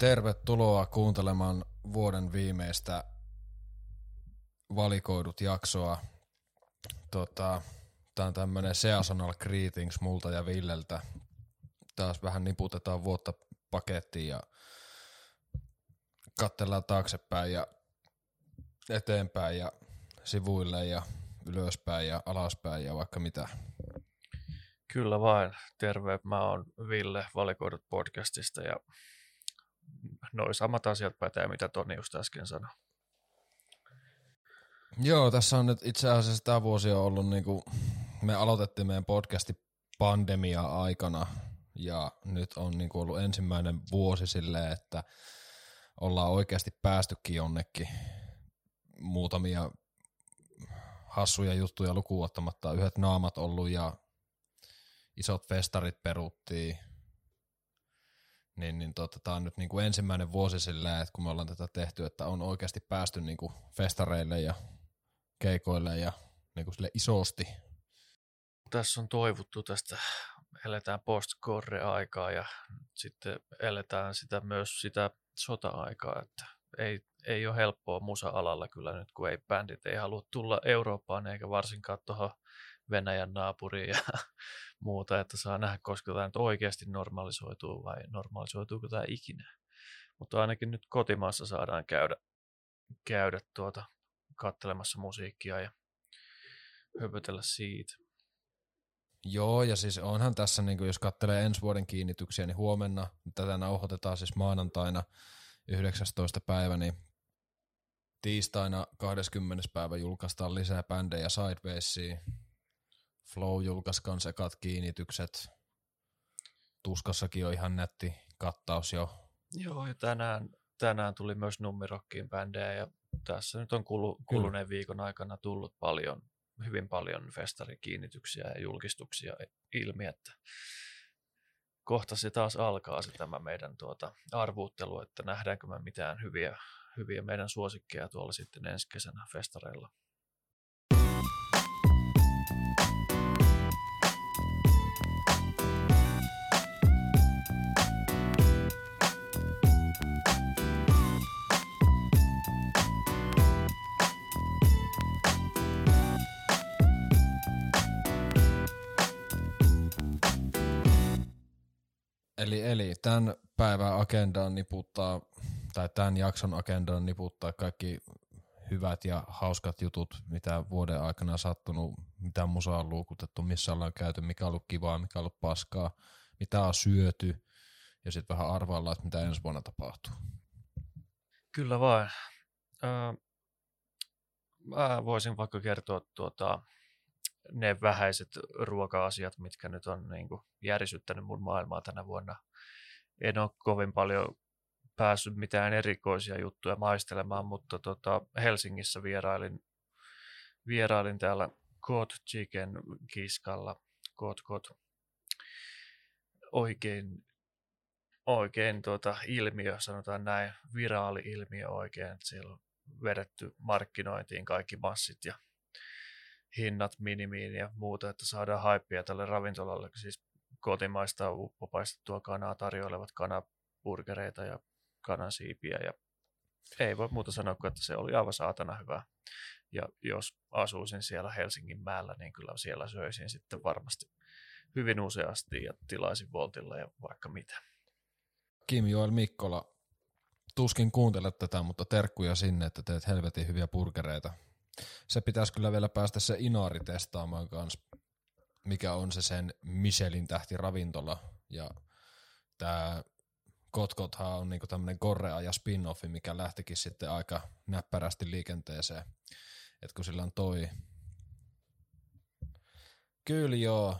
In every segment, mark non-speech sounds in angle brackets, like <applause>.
Tervetuloa kuuntelemaan vuoden viimeistä valikoidut jaksoa. Tota, Tämä on tämmöinen seasonal greetings multa ja Villeltä. Taas vähän niputetaan vuotta pakettiin ja katsellaan taaksepäin ja eteenpäin ja sivuille ja ylöspäin ja alaspäin ja vaikka mitä. Kyllä vain. Terve, mä oon Ville Valikoidut podcastista ja noin samat asiat pätee, mitä Toni just äsken sanoi. Joo, tässä on nyt itse asiassa tämä vuosi on ollut niin kuin, me aloitettiin meidän podcasti pandemia-aikana ja nyt on niin kuin ollut ensimmäinen vuosi silleen, että ollaan oikeasti päästykin jonnekin muutamia hassuja juttuja lukuun ottamatta. Yhdet naamat ollut ja isot festarit peruttiin. Niin, niin tota, tämä on nyt niin kuin ensimmäinen vuosi silleen, että kun me ollaan tätä tehty, että on oikeasti päästy niin kuin festareille ja keikoille ja niin kuin sille isosti. Tässä on toivottu tästä, eletään post aikaa ja sitten eletään sitä myös sitä sota-aikaa, että ei, ei ole helppoa musa-alalla kyllä nyt, kun ei bändit ei halua tulla Eurooppaan eikä varsinkaan tuohon Venäjän naapuriin ja muuta, että saa nähdä, koska tämä nyt oikeasti normalisoituu vai normalisoituuko tämä ikinä. Mutta ainakin nyt kotimaassa saadaan käydä, käydä tuota kattelemassa musiikkia ja höpötellä siitä. Joo, ja siis onhan tässä, niin jos katselee ensi vuoden kiinnityksiä, niin huomenna, tätä nauhoitetaan siis maanantaina 19. päivä, niin tiistaina 20. päivä julkaistaan lisää bändejä Sidewaysiin. Flow julkaisi kans ekat kiinnitykset. Tuskassakin on ihan netti kattaus jo. Joo, ja tänään, tänään tuli myös numerokkiin bändejä ja tässä nyt on kulu, kuluneen viikon aikana tullut paljon, hyvin paljon festarikiinnityksiä ja julkistuksia ilmi, että kohta se taas alkaa se tämä meidän tuota arvuuttelu, että nähdäänkö me mitään hyviä, hyviä meidän suosikkeja tuolla sitten ensi kesänä festareilla. Tämän päivän agendaan niputtaa, tai tämän jakson agendaan niputtaa kaikki hyvät ja hauskat jutut, mitä vuoden aikana sattunut, mitä musa on luukutettu, missä ollaan käyty, mikä on ollut kivaa, mikä on ollut paskaa, mitä on syöty, ja sitten vähän arvaillaan, että mitä ensi vuonna tapahtuu. Kyllä vain. Mä voisin vaikka kertoa tuota, ne vähäiset ruoka-asiat, mitkä nyt on niin kuin järisyttänyt mun maailmaa tänä vuonna. En ole kovin paljon päässyt mitään erikoisia juttuja maistelemaan, mutta tota, Helsingissä vierailin, vierailin täällä Cod Chicken kiskalla. Cod Cod. Oikein, oikein tuota ilmiö, sanotaan näin, viraali ilmiö oikein. Siellä on vedetty markkinointiin kaikki massit ja hinnat minimiin ja muuta, että saadaan haippia tälle ravintolalle, siis kotimaista uppopaistettua kanaa tarjoilevat kanapurgereita ja kanansiipiä ja ei voi muuta sanoa kuin, että se oli aivan saatana hyvä. Ja jos asuisin siellä Helsingin mäellä, niin kyllä siellä söisin sitten varmasti hyvin useasti ja tilaisin Voltilla ja vaikka mitä. Kim Joel Mikkola, tuskin kuuntelet tätä, mutta terkkuja sinne, että teet helvetin hyviä burgereita se pitäisi kyllä vielä päästä se Inari testaamaan kanssa, mikä on se sen Michelin tähti ravintola. Ja tämä Kotkothan on niinku tämmöinen Korea ja spin-offi, mikä lähtikin sitten aika näppärästi liikenteeseen. Et kun sillä on toi. Kyllä joo.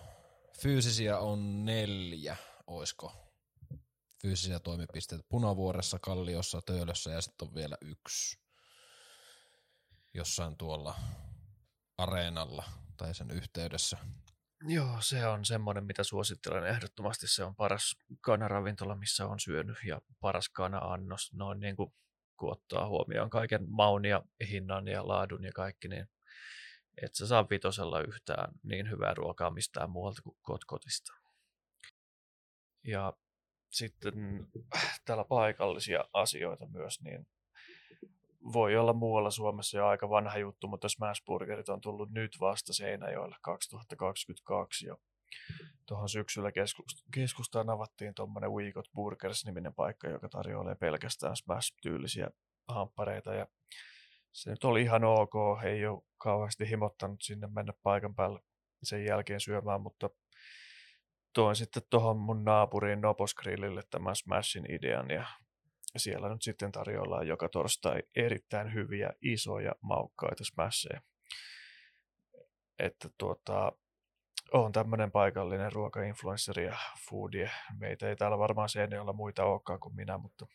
Fyysisiä on neljä, oisko? Fyysisiä toimipisteitä Punavuoressa, Kalliossa, Töölössä ja sitten on vielä yksi jossain tuolla areenalla tai sen yhteydessä. Joo, se on semmoinen, mitä suosittelen ehdottomasti. Se on paras kanaravintola, missä on syönyt ja paras kana-annos. Noin niin kuin, kun ottaa huomioon kaiken maun ja hinnan ja laadun ja kaikki, niin et sä saa vitosella yhtään niin hyvää ruokaa mistään muualta kuin kotkotista. Ja sitten täällä paikallisia asioita myös, niin voi olla muualla Suomessa jo aika vanha juttu, mutta Smashburgerit on tullut nyt vasta Seinäjoelle 2022 ja tuohon syksyllä keskustaan avattiin tuommoinen Weekot Burgers-niminen paikka, joka tarjoilee pelkästään Smash-tyylisiä hamppareita ja se nyt oli ihan ok, ei ole kauheasti himottanut sinne mennä paikan päälle sen jälkeen syömään, mutta toin sitten tuohon mun naapuriin Noposgrillille tämän Smashin idean ja siellä nyt sitten tarjoillaan joka torstai erittäin hyviä, isoja, maukkaita smasheja. Että tuota, on tämmöinen paikallinen ruokainfluenssari ja foodie. Meitä ei täällä varmaan sen olla muita olekaan kuin minä, mutta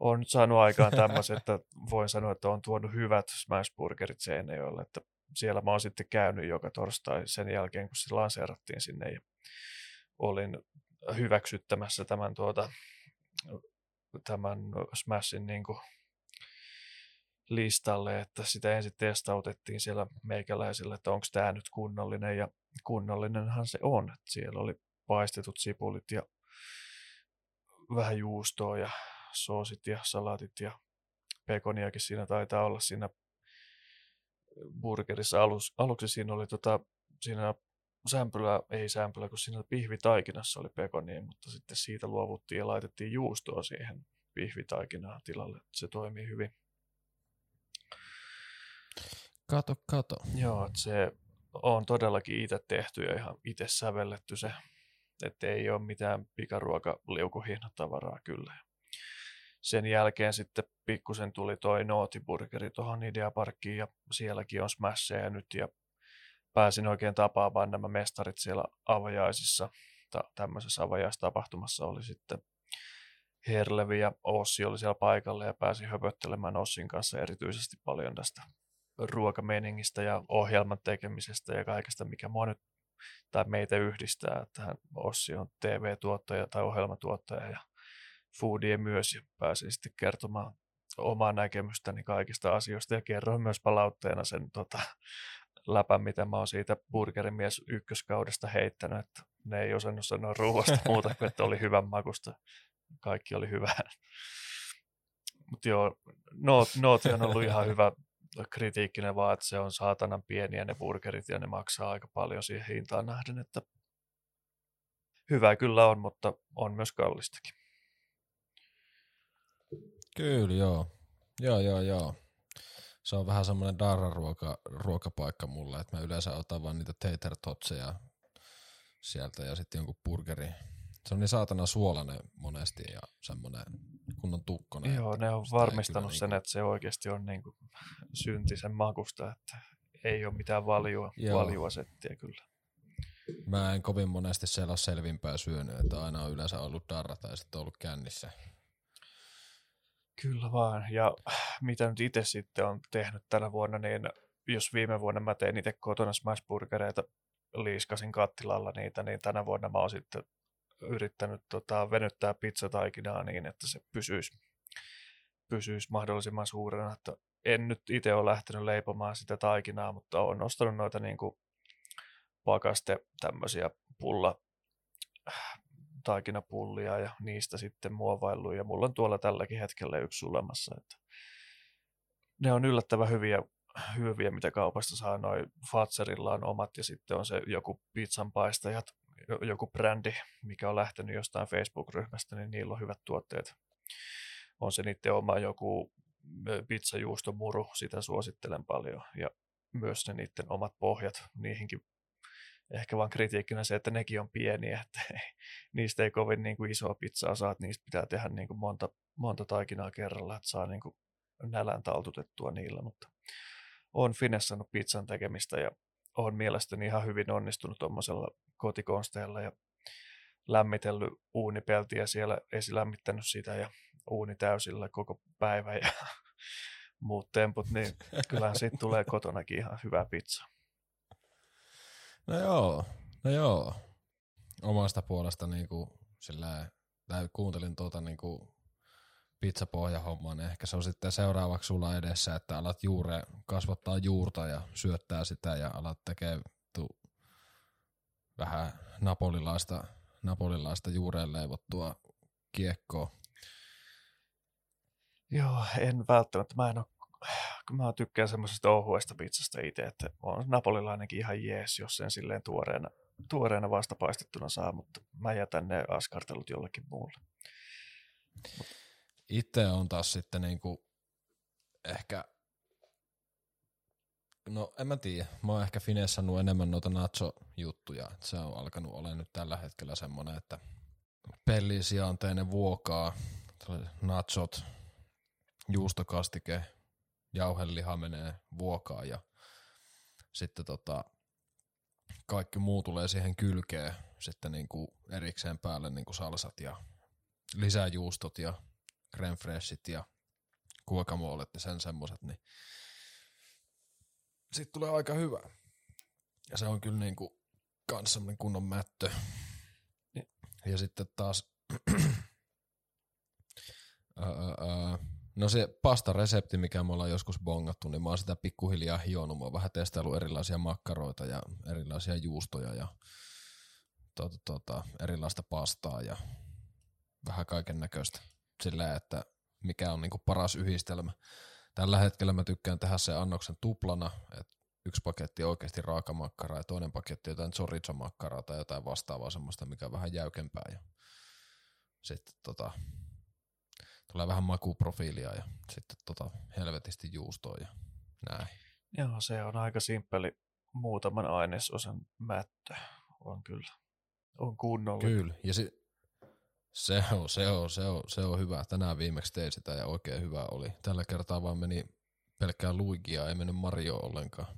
on nyt saanut aikaan <laughs> tämmöisen, että voin sanoa, että on tuonut hyvät smashburgerit Seinäjoelle, että siellä mä oon sitten käynyt joka torstai sen jälkeen, kun se lanseerattiin sinne ja olin hyväksyttämässä tämän, tuota, tämän Smashin niin kuin listalle, että sitä ensin testautettiin siellä meikäläisillä, että onko tämä nyt kunnollinen ja kunnollinenhan se on. Että siellä oli paistetut sipulit ja vähän juustoa ja soosit ja salaatit ja pekoniakin siinä taitaa olla siinä burgerissa alus, aluksi siinä oli tota, siinä sämpylä, ei sämpylä, kun siinä pihvitaikinassa oli pekonia, mutta sitten siitä luovuttiin ja laitettiin juustoa siihen pihvitaikinaan tilalle. Se toimii hyvin. Kato, kato. Joo, se on todellakin itse tehty ja ihan itse sävelletty se, että ei ole mitään pikaruokaliukuhihnatavaraa kyllä. Sen jälkeen sitten pikkusen tuli toi Nootiburgeri tuohon Ideaparkkiin ja sielläkin on smasheja nyt ja pääsin oikein tapaamaan nämä mestarit siellä avajaisissa. Ta- tämmöisessä avajaistapahtumassa oli sitten Herlevi ja Ossi oli siellä paikalla ja pääsi höpöttelemään Ossin kanssa erityisesti paljon tästä ruokameningistä ja ohjelman tekemisestä ja kaikesta, mikä mua nyt tai meitä yhdistää, että hän Ossi on TV-tuottaja tai ohjelmatuottaja ja foodie myös ja pääsin sitten kertomaan omaa näkemystäni kaikista asioista ja kerroin myös palautteena sen tota, läpän, mitä mä oon siitä burgerimies ykköskaudesta heittänyt, että ne ei osannut sanoa ruoasta <laughs> muuta kuin, että oli hyvän makusta. Kaikki oli hyvää. <laughs> Mutta joo, Nooti on ollut ihan hyvä kritiikkinen vaan, että se on saatanan pieniä ne burgerit ja ne maksaa aika paljon siihen hintaan nähden, että hyvää kyllä on, mutta on myös kallistakin. Kyllä, joo. Joo, joo, joo. Se on vähän semmoinen darra-ruoka, ruokapaikka mulle, että mä yleensä otan vaan niitä tater totseja sieltä ja sitten jonkun burgeri. Se on niin saatana suolainen monesti ja semmoinen kunnon tukkonen. Joo, ne on varmistanut sen, niinku... että se oikeasti on niinku syntisen makusta, että ei ole mitään valjua, valjua settiä kyllä. Mä en kovin monesti siellä ole selvinpäin syönyt, että aina on yleensä ollut darra tai sitten ollut kännissä. Kyllä vaan. Ja mitä nyt itse sitten on tehnyt tänä vuonna, niin jos viime vuonna mä tein itse kotona smashburgereita, liiskasin kattilalla niitä, niin tänä vuonna mä oon sitten yrittänyt tota, venyttää pizzataikinaa niin, että se pysyisi, pysyisi mahdollisimman suurena. Että en nyt itse ole lähtenyt leipomaan sitä taikinaa, mutta olen ostanut noita niin kuin pakaste tämmöisiä pulla, taikinapullia ja niistä sitten muovaillut ja mulla on tuolla tälläkin hetkellä yksi sulemassa. Että ne on yllättävän hyviä, hyviä, mitä kaupasta saa. Noin Fatserilla on omat ja sitten on se joku pizzanpaistajat, joku brändi, mikä on lähtenyt jostain Facebook-ryhmästä, niin niillä on hyvät tuotteet. On se niiden oma joku pizzajuustomuru, sitä suosittelen paljon. Ja myös ne niiden omat pohjat, niihinkin ehkä vaan kritiikkinä se, että nekin on pieniä, että <laughs> niistä ei kovin niin kuin isoa pizzaa saa, että niistä pitää tehdä niin kuin monta, monta taikinaa kerralla, että saa niin kuin nälän taltutettua niillä, mutta on finessannut pizzan tekemistä ja on mielestäni ihan hyvin onnistunut tuommoisella kotikonsteella ja lämmitellyt uunipeltiä siellä, esilämmittänyt sitä ja uuni täysillä koko päivä ja <laughs> muut temput, niin kyllähän siitä tulee kotonakin ihan hyvää pizzaa. No joo, no joo. Omasta puolesta niinku sillä kuuntelin tuota niinku pizzapohjahomman. Ehkä se on sitten seuraavaksi sulla edessä, että alat juure, kasvattaa juurta ja syöttää sitä ja alat tekee tu, vähän napolilaista, napolilaista juureen leivottua kiekkoa. Joo, en välttämättä. Mä en ole, mä tykkään semmoisesta ohuesta pizzasta itse, että on napolilainenkin ihan jees, jos sen silleen tuoreena, tuoreena vastapaistettuna saa, mutta mä jätän ne askartelut jollekin muulle. Itse on taas sitten niinku ehkä, no en mä tiedä, mä oon ehkä finessannut enemmän noita nacho-juttuja, se on alkanut olla nyt tällä hetkellä semmonen, että teen vuokaa, nachot, juustokastike, jauheliha menee vuokaan ja sitten tota, kaikki muu tulee siihen kylkeen sitten niinku erikseen päälle niinku salsat ja lisäjuustot ja creme ja guacamolet ja sen semmoset, niin sitten tulee aika hyvä. Ja se on kyllä niinku kans semmonen kunnon mättö. Ja sitten taas <clears throat> No se pastaresepti, mikä me ollaan joskus bongattu, niin mä oon sitä pikkuhiljaa hionut. Mä oon vähän testaillut erilaisia makkaroita ja erilaisia juustoja ja tuota, tuota, erilaista pastaa ja vähän kaiken näköistä. Silleen, että mikä on niinku paras yhdistelmä. Tällä hetkellä mä tykkään tehdä se annoksen tuplana, että yksi paketti oikeasti raakamakkaraa ja toinen paketti jotain chorizo-makkaraa tai jotain vastaavaa semmoista, mikä on vähän jäykempää. Ja sitten tota, tulee vähän makuprofiilia ja sitten tota helvetisti juustoa ja näin. Joo, se on aika simppeli muutaman ainesosan mättö on kyllä. On kunnollinen. Kyllä, ja se, se, on, se, on, se, on, se on hyvä. Tänään viimeksi tein sitä ja oikein hyvä oli. Tällä kertaa vaan meni pelkkää luigia, ei mennyt Mario ollenkaan.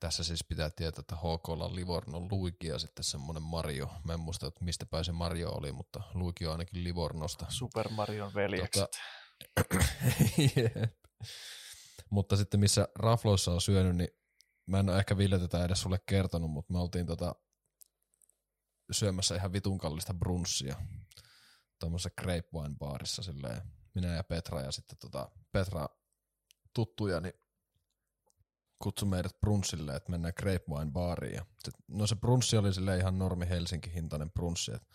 Tässä siis pitää tietää, että Livorn on Luigi ja sitten semmoinen Mario. Mä en muista, että mistä päin se Mario oli, mutta Luigi on ainakin Livornosta. Super Marion veljekset. Tota, <clears throat> mutta sitten missä rafloissa on syönyt, niin mä en ole ehkä Ville tätä edes sulle kertonut, mutta me oltiin tota syömässä ihan vitun kallista brunssia tuommoisessa grapevine baarissa silleen, minä ja Petra ja sitten tota, Petra tuttuja, niin kutsui meidät brunssille, että mennään Grapevine baariin. Ja sit, no se brunssi oli sille ihan normi Helsinki hintainen brunssi, että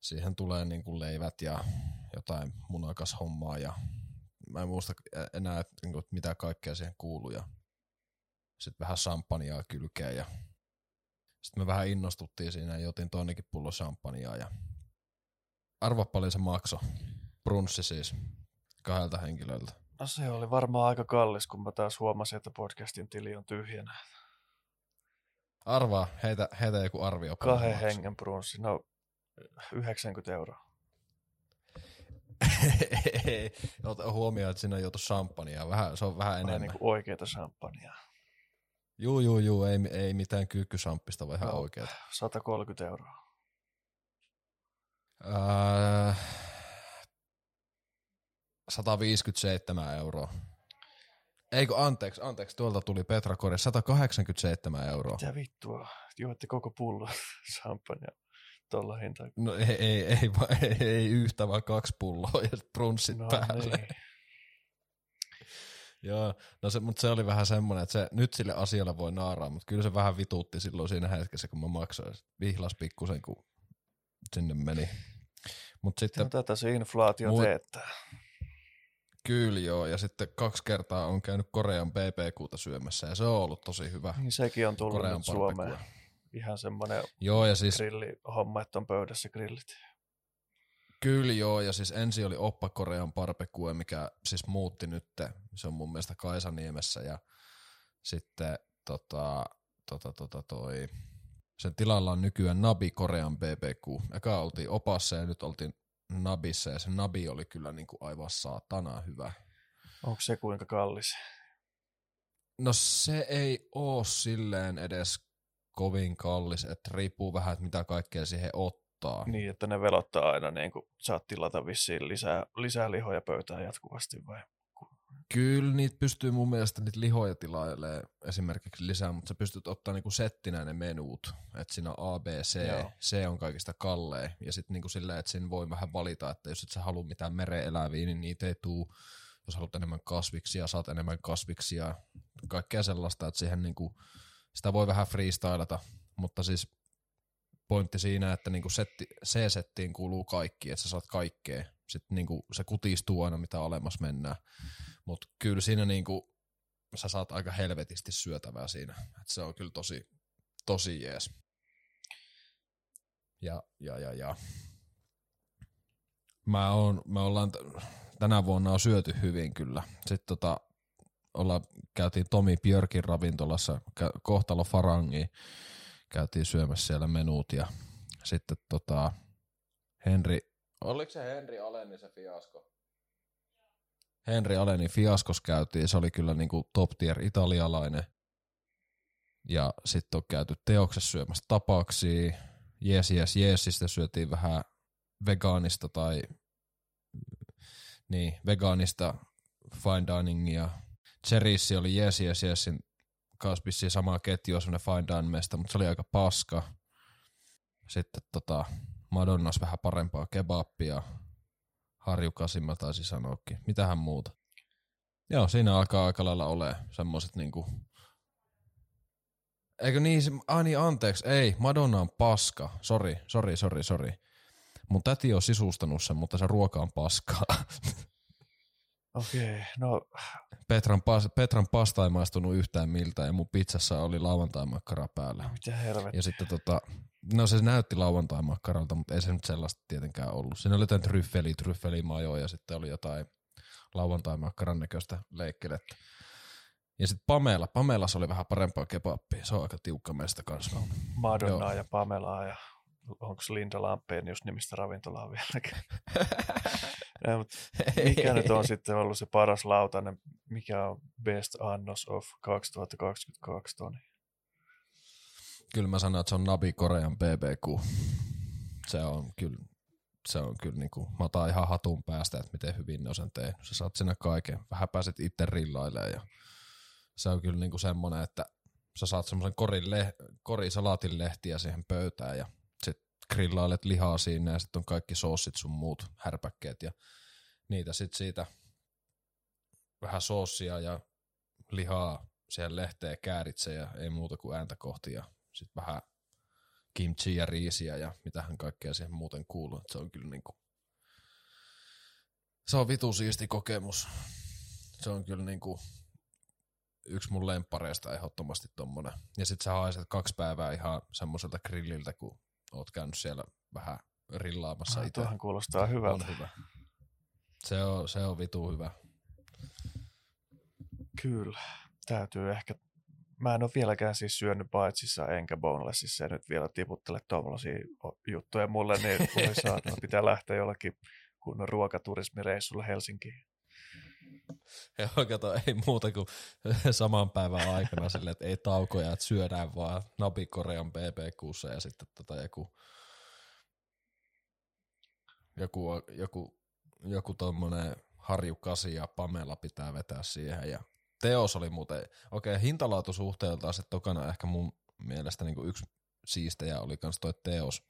siihen tulee niin kuin leivät ja jotain munakashommaa ja mä en muista enää, että niin mitä kaikkea siihen kuuluu ja sitten vähän champagnea kylkeen ja sitten me vähän innostuttiin siinä ja jotin toinenkin pullo champagnea ja arvo paljon se makso. Brunssi siis kahdelta henkilöltä. No se oli varmaan aika kallis, kun mä taas huomasin, että podcastin tili on tyhjänä. Arvaa, heitä, heitä joku arvio. Kahden hengen brunssi, no 90 euroa. <laughs> Ota huomioon, että siinä on joutu champagnea. Vähän, se on vähän enemmän. Vähän niin kuin oikeita champagnea. Juu, juu, juu, ei, ei mitään kyykkysamppista, vaan ihan no, oikeeta. 130 euroa. Äh, 157 euroa. Eikö, anteeksi, anteeksi, tuolta tuli Petra Kore, 187 euroa. Mitä vittua, juotte koko pullo <laughs> champagnea tuolla hintaa. No ei, ei, ei, ei, ei yhtä, vaan kaksi pulloa ja brunssit no, päälle. Niin. Joo, no se, mutta se oli vähän semmoinen, että se, nyt sille asialle voi naaraa, mutta kyllä se vähän vituutti silloin siinä hetkessä, kun mä maksoin. Vihlas pikkusen, kun sinne meni. Mut sitten, no, tätä se inflaatio muut, teettää. Kyllä joo, ja sitten kaksi kertaa on käynyt Korean BBQta syömässä, ja se on ollut tosi hyvä. Niin sekin on tullut Korean nyt Suomeen. Ihan semmoinen joo, ja siis, grillihomma, että on pöydässä grillit. Kyllä joo, ja siis ensi oli Oppa Korean barbecue, mikä siis muutti nyt, se on mun mielestä Kaisaniemessä, ja sitten tota, tota, tota toi, sen tilalla on nykyään Nabi Korean BBQ. Eka oltiin Opassa ja nyt oltiin Nabissa ja se Nabi oli kyllä niin kuin aivan saatana hyvä. Onko se kuinka kallis? No se ei oo silleen edes kovin kallis, että riippuu vähän, että mitä kaikkea siihen ottaa. Niin, että ne velottaa aina, niin kuin saat tilata vissiin lisää, lisää lihoja pöytään jatkuvasti vai? Kyllä niitä pystyy mun mielestä niitä lihoja tilailemaan esimerkiksi lisää, mutta sä pystyt ottaa niinku settinä ne menuut, että siinä on A, B, C, Joo. C on kaikista kallein, ja sitten niinku silleen, että siinä voi vähän valita, että jos et sä halua mitään mereeläviä, niin niitä ei tuu, jos haluat enemmän kasviksia, saat enemmän kasviksia, kaikkea sellaista, että siihen niinku, sitä voi vähän freestylata, mutta siis pointti siinä, että niinku setti, C-settiin kuuluu kaikki, että sä saat kaikkea. Sitten niinku se kutistuu aina, mitä alemmas mennään. Mutta kyllä siinä niinku, sä saat aika helvetisti syötävää siinä. Et se on kyllä tosi, tosi jees. Ja, ja, ja, ja. Mä oon, me ollaan, t- tänä vuonna on syöty hyvin kyllä. Sitten tota, olla, käytiin Tomi Björkin ravintolassa, kohtalo Farangi, käytiin syömässä siellä menut ja sitten tota, Henri, oliko se Henri Aleni se fiasko? Henri Aleni fiaskos käytiin, se oli kyllä niinku top tier italialainen. Ja sitten on käyty teoksessa syömässä tapaksi. Jees, jees, jees, sitten syötiin vähän vegaanista tai niin, vegaanista fine diningia. Cherissi oli jees, jees, jeesin kanssa vissiin samaa ketjua, semmoinen fine dining mesta, mutta se oli aika paska. Sitten tota, Madonnas vähän parempaa kebappia. Harju Kasima taisi sanoakin. Mitähän muuta? Joo, siinä alkaa aika lailla ole semmoiset niinku... Eikö niin, ah niin, anteeksi, ei, Madonna on paska. Sori, sori, sori, sori. Mun täti on sisustanut sen, mutta se ruoka on paskaa. <laughs> Okei, okay, no Petran, pas, Petran pasta ei maistunut yhtään miltä ja mun pizzassa oli lauantai-makkara päällä. mitä helvettiä. Ja sitten tota, no se näytti lauantai-makkaralta, mutta ei se nyt sellaista tietenkään ollut. Siinä oli jotain tryffeli, tryffelimajoa ja sitten oli jotain lauantai-makkaran näköistä leikkelettä. Ja sitten Pamela, Pamelassa oli vähän parempaa kebappia, se on aika tiukka meistä kanssa. Madonnaa ja Pamelaa ja onko Linda Lampenius nimistä ravintolaa vieläkin. <laughs> ja, mikä nyt on sitten ollut se paras lautanen, mikä on Best Annos of 2022 Toni? Kyllä mä sanon, että se on Nabi Korean BBQ. Se on kyllä, se on kyllä niinku, mä otan ihan hatun päästä, että miten hyvin ne on sen tehnyt. Sä saat sinne kaiken. Vähän pääset itse rillailemaan ja se on kyllä niinku semmonen, että sä saat semmoisen korin, le- korisalaatin lehtiä siihen pöytään ja grillailet lihaa siinä ja sitten on kaikki soossit sun muut härpäkkeet ja niitä sit siitä vähän soossia ja lihaa siihen lehteen kääritse ja ei muuta kuin ääntä kohti ja sitten vähän kimchi ja riisiä ja mitähän kaikkea siihen muuten kuuluu. Se on kyllä niinku, se on vitu siisti kokemus. Se on kyllä niinku yksi mun lemppareista ehdottomasti tommonen. Ja sit sä haiset kaksi päivää ihan semmoiselta grilliltä, kun oot käynyt siellä vähän rillaamassa Ah, itse. tuohan kuulostaa hyvältä. On hyvä. Se on, se on vitu hyvä. Kyllä, täytyy ehkä. Mä en ole vieläkään siis syönyt paitsissa enkä bonelessissa ja nyt vielä tiputtele tuollaisia juttuja mulle, niin voi saatana pitää lähteä jollakin kunnon ruokaturismireissulla Helsinkiin. Joo, kato, ei muuta kuin saman päivän aikana silleen, että ei taukoja, että syödään vaan Nabikorean BBQssa ja sitten tota joku, joku, joku, joku tommonen harjukasi ja Pamela pitää vetää siihen ja teos oli muuten, okei okay, hintalaatusuhteeltaan se tokana ehkä mun mielestä niin yksi siistejä oli kans toi teos.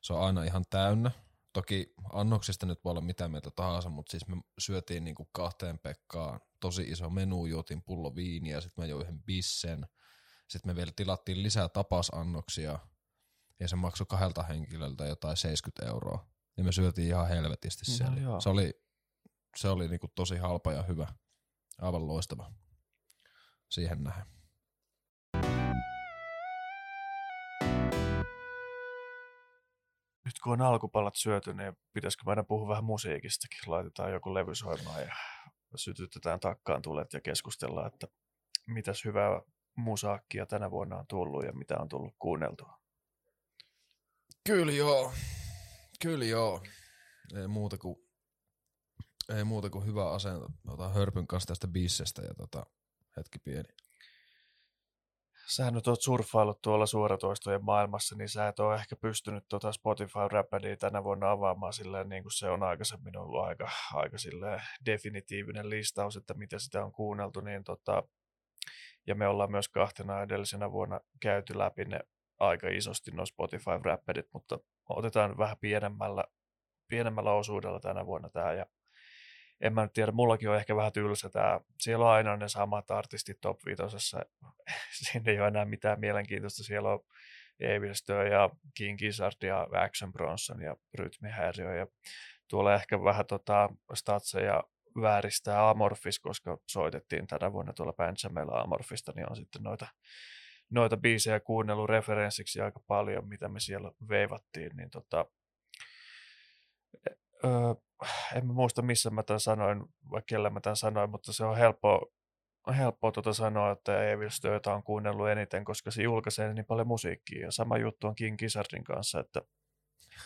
Se on aina ihan täynnä. Toki annoksista nyt voi olla mitä mieltä tahansa, mutta siis me syötiin niinku kahteen Pekkaan tosi iso menu, juotiin pullo viiniä, sitten mä join yhden bissen. Sitten me vielä tilattiin lisää tapasannoksia ja se maksoi kahdelta henkilöltä jotain 70 euroa. Ja me syötiin ihan helvetisti No siellä. joo. se oli, se oli niinku tosi halpa ja hyvä. Aivan loistava. Siihen nähden. Kun on alkupalat syöty, niin pitäisikö meidän puhua vähän musiikistakin? Laitetaan joku levy soimaan ja sytytetään takkaan tulet ja keskustellaan, että mitäs hyvää musaakkia tänä vuonna on tullut ja mitä on tullut kuunneltua. Kyllä joo. Kyllä joo. Ei muuta kuin, ei muuta kuin hyvä asento. Otan hörpyn kanssa tästä bissestä ja tota, hetki pieni. Sä nyt oot surffaillut tuolla suoratoistojen maailmassa, niin sä et ole ehkä pystynyt tuota Spotify Rapidia tänä vuonna avaamaan silleen, niin kuin se on aikaisemmin ollut aika, aika definitiivinen listaus, että mitä sitä on kuunneltu, niin tota, ja me ollaan myös kahtena edellisenä vuonna käyty läpi ne aika isosti nuo Spotify Rapidit, mutta otetaan vähän pienemmällä, pienemmällä osuudella tänä vuonna tämä ja en mä nyt tiedä, mullakin on ehkä vähän tylsä tämä. Siellä on aina ne samat artistit top 5. <laughs> Siinä ei ole enää mitään mielenkiintoista. Siellä on Evil Stir ja King Gizzard ja Action Bronson ja rytmihäiriö ja tuolla ehkä vähän tota statseja vääristää Amorphis, koska soitettiin tänä vuonna tuolla Benjaminilla Amorphista, niin on sitten noita, noita biisejä kuunnellut referenssiksi aika paljon, mitä me siellä veivattiin, niin tota, öö, en mä muista missä mä tämän sanoin, vai kellä mä tämän sanoin, mutta se on helppo, helppoa tuota sanoa, että Evil Stöötä on kuunnellut eniten, koska se julkaisee niin paljon musiikkia. Ja sama juttu on King Gizzardin kanssa, että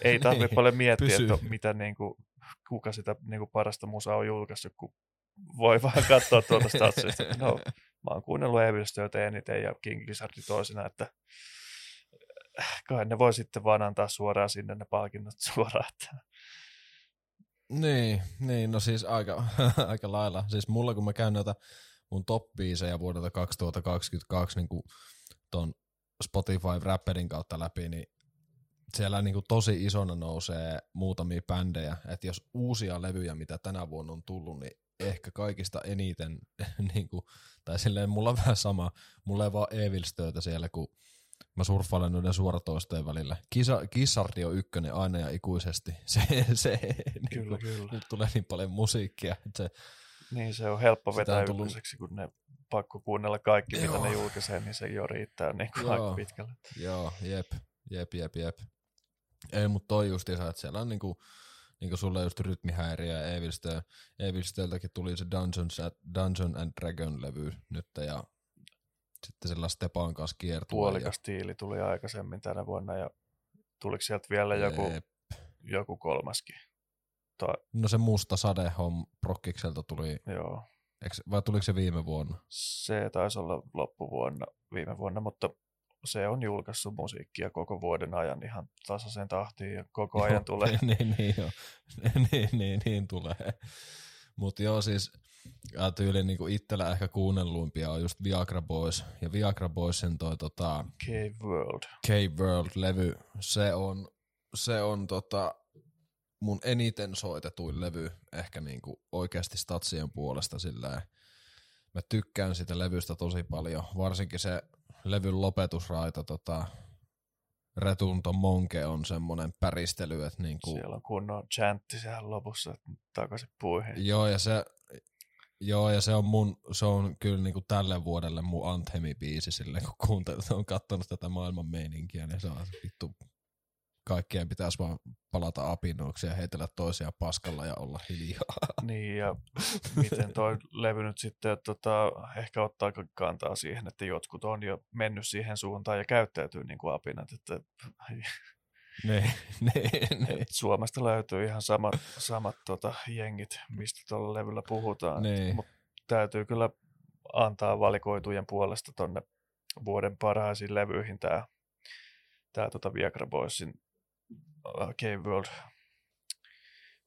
ei <laughs> tarvitse niin, paljon miettiä, pysyy. että mitä, niin kuin, kuka sitä niin kuin parasta musaa on julkaissut, kun voi <laughs> vaan katsoa tuolta statsista. No, mä oon kuunnellut Evil Stöötä eniten ja King Gizzardin toisena, että kai ne voi sitten vaan antaa suoraan sinne ne palkinnot <laughs> suoraan. Että niin, niin, no siis aika, <laughs> aika lailla. Siis mulla kun mä käyn näitä mun top vuodelta 2022 niin kuin ton Spotify Rapperin kautta läpi, niin siellä niin kuin tosi isona nousee muutamia bändejä, että jos uusia levyjä, mitä tänä vuonna on tullut, niin ehkä kaikista eniten, <laughs> niin kuin, tai silleen mulla on vähän sama, mulla ei vaan Evil siellä, kun mä surffailen noiden suoratoistojen välillä. Kisa, Kissardi on ykkönen aina ja ikuisesti. <laughs> Se, se kyllä, niin kyllä. Nyt tulee niin paljon musiikkia. Että se, niin se on helppo vetää on tullut... ykköseksi, kun ne pakko kuunnella kaikki, Joo. mitä ne julkaisee, niin se jo riittää niin kuin aika pitkälle. Joo, jep, jep, jep, jep. Ei, mutta toi justiinsa, että siellä on niinku, niinku sulle just rytmihäiriö ja Evilstöltäkin tuli se Dungeons, Dungeon and Dragon-levy nyt ja sitten sillä Stepan kanssa kiertue. Puolikas ja... tiili tuli aikaisemmin tänä vuonna ja tuliko sieltä vielä joku, joku kolmaskin? To... No se musta sade on Prokkikselta tuli. Joo. Eks, vai tuliko se viime vuonna? Se taisi olla loppuvuonna viime vuonna, mutta se on julkaissut musiikkia koko vuoden ajan ihan tasaisen tahtiin ja koko <laughs> ajan tulee. niin, niin, niin, joo. <laughs> niin, niin, niin tulee. Mutta joo, siis ja tyyli niinku itsellä ehkä kuunnelluimpia on just Viagra Boys. Ja Viagra Boysin toi tota... Cave World. Cave World-levy. Se on, se on tota, mun eniten soitetuin levy ehkä niinku oikeasti statsien puolesta silleen. Mä tykkään sitä levystä tosi paljon, varsinkin se levyn lopetusraita tota, Retunto Monke on semmoinen päristely, että niinku... Siellä on kunnon chantti siellä lopussa takaisin puihin. Joo, ja se, Joo, ja se on, mun, se on kyllä niinku tälle vuodelle mun anthemi-biisi silleen, kun kuuntelut on katsonut tätä maailman meininkiä, niin se on vittu kaikkien pitäisi vaan palata apinoiksi ja heitellä toisia paskalla ja olla hiljaa. <laughs> Niin, ja miten toi levy nyt sitten tota, ehkä ottaa kantaa siihen, että jotkut on jo mennyt siihen suuntaan ja käyttäytyy niin kuin apinat, että niin, niin, niin. Suomesta löytyy ihan samat, samat tota, jengit, mistä tuolla levyllä puhutaan. Mutta täytyy kyllä antaa valikoitujen puolesta tonne vuoden parhaisiin levyihin tämä tää, tota Viagra Boysin uh, Cave World.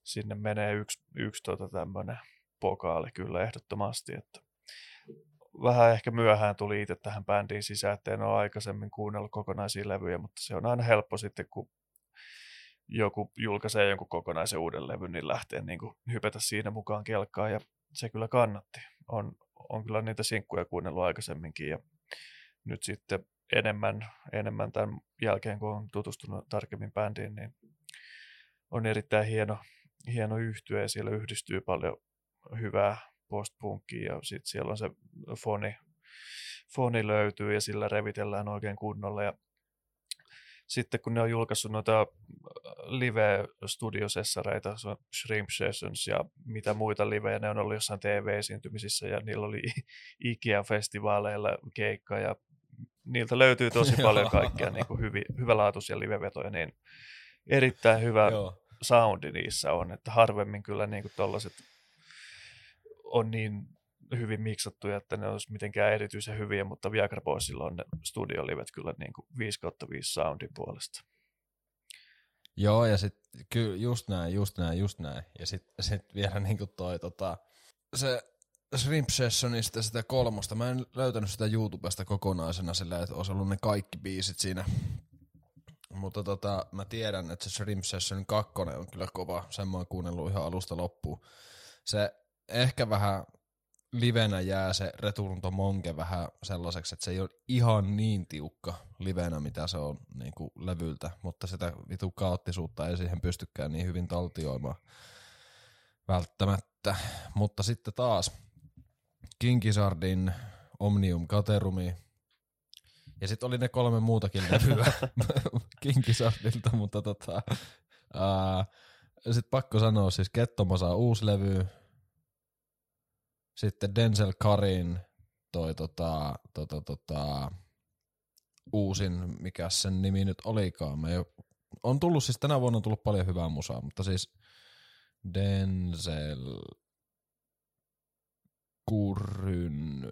Sinne menee yksi, yksi tota tämmöinen pokaali kyllä ehdottomasti, että vähän ehkä myöhään tuli itse tähän bändiin sisään, että en ole aikaisemmin kuunnellut kokonaisia levyjä, mutta se on aina helppo sitten, kun joku julkaisee jonkun kokonaisen uuden levyn, niin lähtee niin kuin hypätä siinä mukaan kelkkaan ja se kyllä kannatti. On, on kyllä niitä sinkkuja kuunnellut aikaisemminkin ja nyt sitten enemmän, enemmän tämän jälkeen, kun on tutustunut tarkemmin bändiin, niin on erittäin hieno, hieno yhtyä ja siellä yhdistyy paljon hyvää postpunkia ja sitten siellä on se foni, foni löytyy ja sillä revitellään oikein kunnolla ja sitten kun ne on julkaissut noita äh, live-studiosessareita, Shrimp Sessions ja mitä muita livejä, ne on ollut jossain TV-esiintymisissä ja niillä oli <laughs> IKEA-festivaaleilla keikka ja niiltä löytyy tosi <laughs> paljon kaikkia niin kuin hyvi, hyvälaatuisia livevetoja, niin erittäin hyvä Joo. soundi niissä on, että harvemmin kyllä niin kuin tollaset on niin hyvin miksattuja, että ne olisi mitenkään erityisen hyviä, mutta Viagra Boysilla on ne studiolivet kyllä niin kuin 5 kautta 5 soundin puolesta. Joo, ja sitten kyllä just näin, just näin, just näin. Ja sitten sit vielä niin kuin toi tota, se Shrimp Sessionista sitä kolmosta. Mä en löytänyt sitä YouTubesta kokonaisena sillä, että olisi ollut ne kaikki biisit siinä. Mutta tota, mä tiedän, että se Shrimp Session 2 on kyllä kova. Sen mä oon kuunnellut ihan alusta loppuun. Se ehkä vähän livenä jää se Return to Monke vähän sellaiseksi, että se ei ole ihan niin tiukka livenä, mitä se on niin kuin levyltä, mutta sitä vitu kaoottisuutta ei siihen pystykään niin hyvin taltioimaan välttämättä. Mutta sitten taas Kinkisardin Omnium Caterumi, ja sitten oli ne kolme muutakin levyä <laughs> Kinkisardilta, mutta tota, sitten pakko sanoa siis Kettomosa uusi levy, sitten Denzel Karin toi tota, tota, tota, uusin, mikä sen nimi nyt olikaan. Me jo, on tullut siis tänä vuonna on tullut paljon hyvää musaa, mutta siis Denzel Kuryn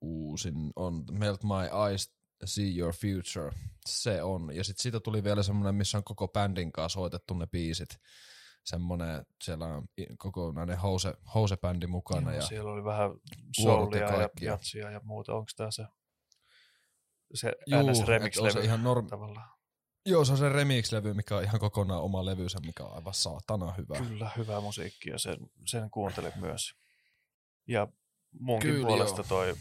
uusin on Melt My Eyes, See Your Future. Se on. Ja sitten siitä tuli vielä semmoinen, missä on koko bändin kanssa soitettu ne biisit semmoinen, siellä on kokonainen house, house-bändi mukana. Joo, ja siellä oli vähän soulia ja, ja jatsia ja muuta. Onko tämä se, se Juu, NS Remix-levy se ihan norm... tavallaan? Joo, se on se remix-levy, mikä on ihan kokonaan oma levynsä, mikä on aivan saatana hyvä. Kyllä, hyvää musiikkia, sen, sen kuuntelin myös. Ja munkin Kyllä, puolesta joo. toi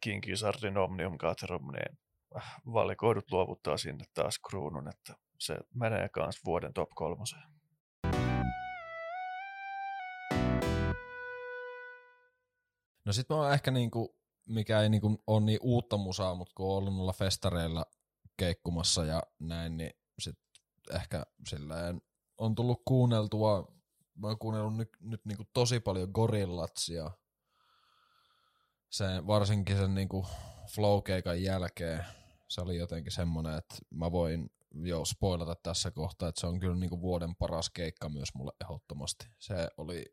King Gizzardin Omnium Gatherum, niin äh, valikoidut luovuttaa sinne taas kruunun, että se menee kans vuoden top kolmoseen. No sit mä oon ehkä niinku, mikä ei niinku ole niin uutta musaa, mutta kun on ollut noilla festareilla keikkumassa ja näin, niin sit ehkä silleen on tullut kuunneltua, mä oon kuunnellut nyt, nyt niinku tosi paljon Gorillatsia, sen, varsinkin sen niinku flow-keikan jälkeen, se oli jotenkin semmonen, että mä voin jo spoilata tässä kohtaa, että se on kyllä niinku vuoden paras keikka myös mulle ehdottomasti. Se oli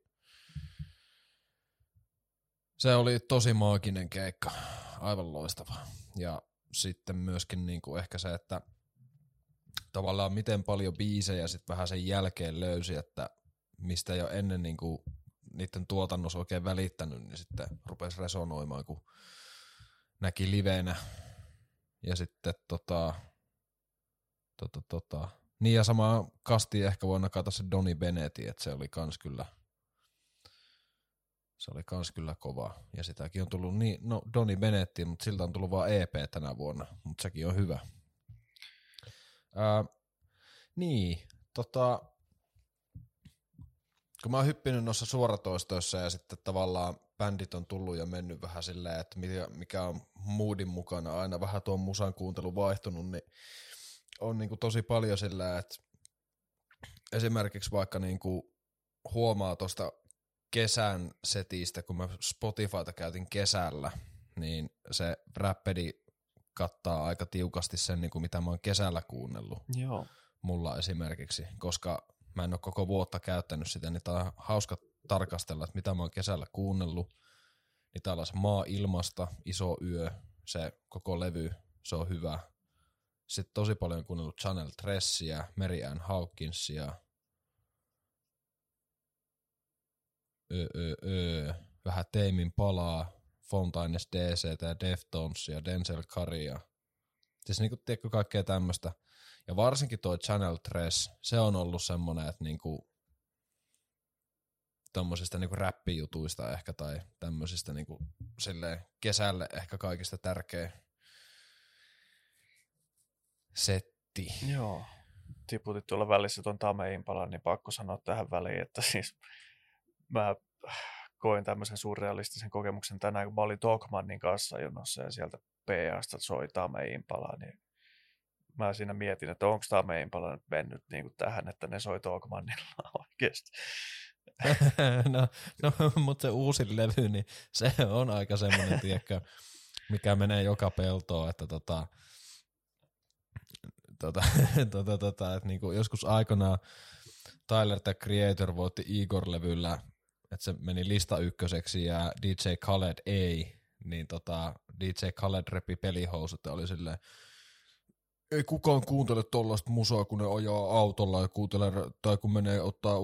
se oli tosi maaginen keikka, aivan loistava. Ja sitten myöskin niin kuin ehkä se, että tavallaan miten paljon biisejä sitten vähän sen jälkeen löysi, että mistä jo ennen niin kuin niiden tuotannossa oikein välittänyt, niin sitten rupesi resonoimaan, kun näki livenä. Ja sitten tota, tota, tota, niin ja sama kasti ehkä voin nakata se Donny Benetti, että se oli kans kyllä – se oli kans kyllä kova. Ja sitäkin on tullut niin, no Donny Benetti, mutta siltä on tullut vain EP tänä vuonna, mutta sekin on hyvä. Ää, niin, tota, kun mä oon hyppinyt noissa suoratoistoissa ja sitten tavallaan bändit on tullut ja mennyt vähän silleen, että mikä, on moodin mukana, aina vähän tuon musan kuuntelu vaihtunut, niin on niin kuin tosi paljon sillä, että esimerkiksi vaikka niin kuin huomaa tuosta kesän setistä, kun mä Spotifyta käytin kesällä, niin se räppedi kattaa aika tiukasti sen, niin kuin mitä mä oon kesällä kuunnellut. Joo. Mulla esimerkiksi, koska mä en ole koko vuotta käyttänyt sitä, niin tää on hauska tarkastella, että mitä mä oon kesällä kuunnellut. Niin täällä on se Maa ilmasta, Iso yö, se koko levy, se on hyvä. Sitten tosi paljon kuunnellut Channel Tressia, Mary Ann Hawkinsia, öö, öö, vähän Teimin palaa, Fontaines DC ja Deftonesia, Denzel Caria. Siis niinku, tiedätkö, kaikkea tämmöistä. Ja varsinkin tuo Channel 3, se on ollut semmonen, että niinku, tommosista niinku räppijutuista ehkä tai tämmöisistä niinku silleen kesälle ehkä kaikista tärkeä setti. Joo. Tiputit tuolla välissä tuon Tame Impalan, niin pakko sanoa tähän väliin, että siis mä koin tämmöisen surrealistisen kokemuksen tänään, kun mä olin Dogmanin kanssa jonossa ja sieltä PAsta soi Tame Impala, niin mä siinä mietin, että onko Tame Impala nyt mennyt niin kuin tähän, että ne soi Dogmanilla <laughs> oikeasti. <laughs> no, no mutta se uusi levy, niin se on aika semmoinen, tiedätkö, mikä menee joka peltoon, että tota, tota, <laughs> tota, tota, että niinku joskus aikanaan Tyler the Creator voitti Igor-levyllä että se meni lista ykköseksi ja DJ Khaled ei, niin tota, DJ Khaled repi pelihousut ja oli silleen, ei kukaan kuuntele tollaista musaa, kun ne ajaa autolla ja kuuntelee, tai kun menee ottaa,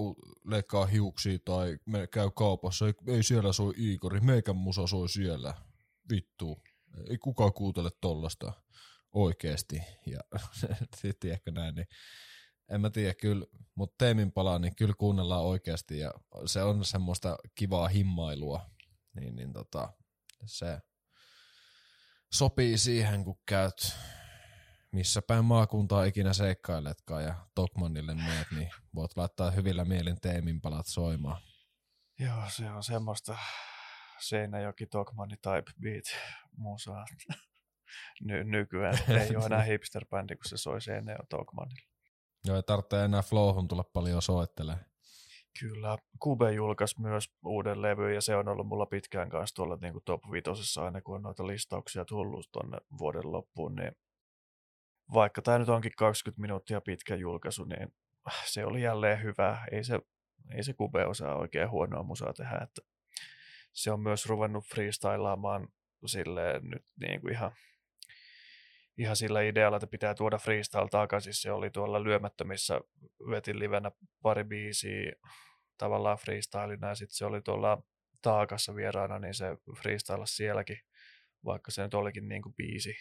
leikkaa hiuksia tai käy kaupassa. Ei, ei siellä soi Igori, meikän musa soi siellä. Vittu. Ei kukaan kuuntele tollasta oikeesti. Ja <laughs> sitten ehkä näin, niin en mä tiedä, kyllä, mutta Teemin palaa, niin kyllä kuunnellaan oikeasti ja se on semmoista kivaa himmailua. niin, niin tota, se sopii siihen, kun käyt missä päin maakuntaa ikinä seikkailetkaan ja Tokmanille meet, niin voit laittaa hyvillä mielin teemin palat soimaan. Joo, se on semmoista Seinäjoki Tokmanni Type Beat musaa <laughs> Ny- nykyään. Ei ole enää <laughs> hipster-bändi, kun se soi Seinäjoki Tokmanilla. Joo, ei tarvitse enää Flowhun tulla paljon soittelemaan. Kyllä. Kube julkaisi myös uuden levy ja se on ollut mulla pitkään kanssa tuolla niin kuin top 5 aina kun on noita listauksia tullut tuonne vuoden loppuun, niin vaikka tämä nyt onkin 20 minuuttia pitkä julkaisu, niin se oli jälleen hyvä. Ei se, ei se Kube osaa oikein huonoa musaa tehdä, että se on myös ruvennut freestylaamaan silleen nyt niin kuin ihan, ihan sillä idealla, että pitää tuoda freestyle takaisin. Se oli tuolla lyömättömissä, vetin livenä pari biisiä tavallaan freestylina ja sitten se oli tuolla taakassa vieraana, niin se freestyle sielläkin, vaikka se nyt olikin niin kuin biisi,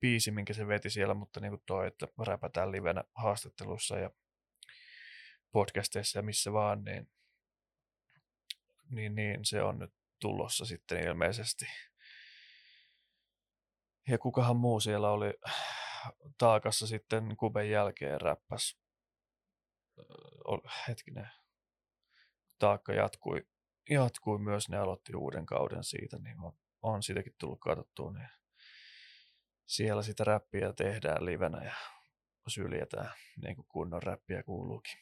biisi, minkä se veti siellä, mutta niin kuin toi, että räpätään livenä haastattelussa ja podcasteissa ja missä vaan, niin, niin, niin se on nyt tulossa sitten ilmeisesti. Ja kukahan muu siellä oli <sighs> taakassa sitten Kuben jälkeen räppäs. Hetkinen. Taakka jatkui, jatkui myös, ne aloitti uuden kauden siitä, niin on, on siitäkin tullut katsottua, niin siellä sitä räppiä tehdään livenä ja syljetään niin kuin kunnon räppiä kuuluukin.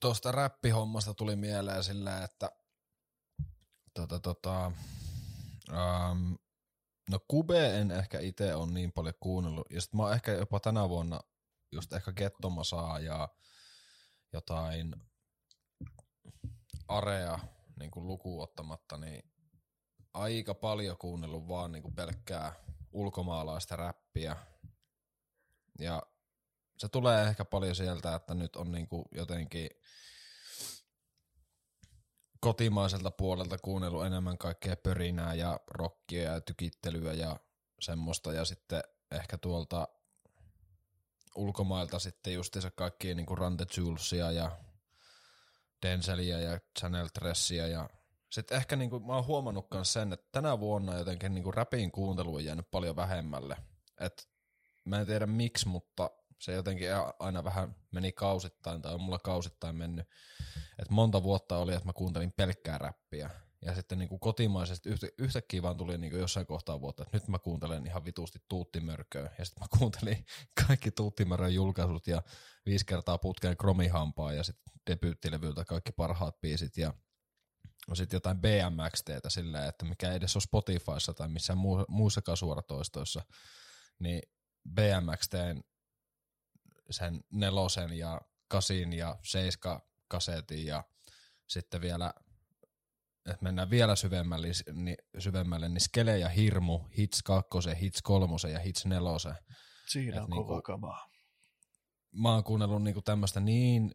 Tuosta räppihommasta tuli mieleen silleen, että tota, tota, um, no Kube en ehkä itse on niin paljon kuunnellut, ja sit mä oon ehkä jopa tänä vuonna just ehkä Gettomasaa ja jotain Area niin kuin lukuun ottamatta, niin aika paljon kuunnellut vaan niin kuin pelkkää ulkomaalaista räppiä. Ja se tulee ehkä paljon sieltä, että nyt on niin kuin jotenkin kotimaiselta puolelta kuunnellut enemmän kaikkea pörinää ja rockia ja tykittelyä ja semmoista. Ja sitten ehkä tuolta ulkomailta sitten justiinsa kaikkia niin kuin Rante Julesia ja Denzelia ja Channel Tressia ja sitten ehkä niinku, mä oon huomannut sen, että tänä vuonna jotenkin niinku rapin kuuntelu on jäänyt paljon vähemmälle. Et mä en tiedä miksi, mutta se jotenkin aina vähän meni kausittain, tai on mulla kausittain mennyt. Et monta vuotta oli, että mä kuuntelin pelkkää räppiä. Ja sitten niinku kotimaisesti yhtä, yhtäkkiä vaan tuli niinku jossain kohtaa vuotta, että nyt mä kuuntelen ihan vitusti tuuttimörköä. Ja sitten mä <laughs> kuuntelin kaikki tuuttimörön julkaisut ja viisi kertaa putkeen kromihampaa ja sitten debyyttilevyltä kaikki parhaat biisit. Ja No sitten jotain BMXTtä silleen, että mikä ei edes ole Spotifyssa tai missään muissakaan suoratoistoissa, niin BMXTn sen nelosen ja kasin ja seiska kasetin ja sitten vielä, että mennään vielä syvemmälle, niin, syvemmälle, niin Skele ja Hirmu, Hits 2, Hits 3 ja Hits 4. Siinä on niinku, kova kamaa. Mä oon kuunnellut niinku tämmöistä niin,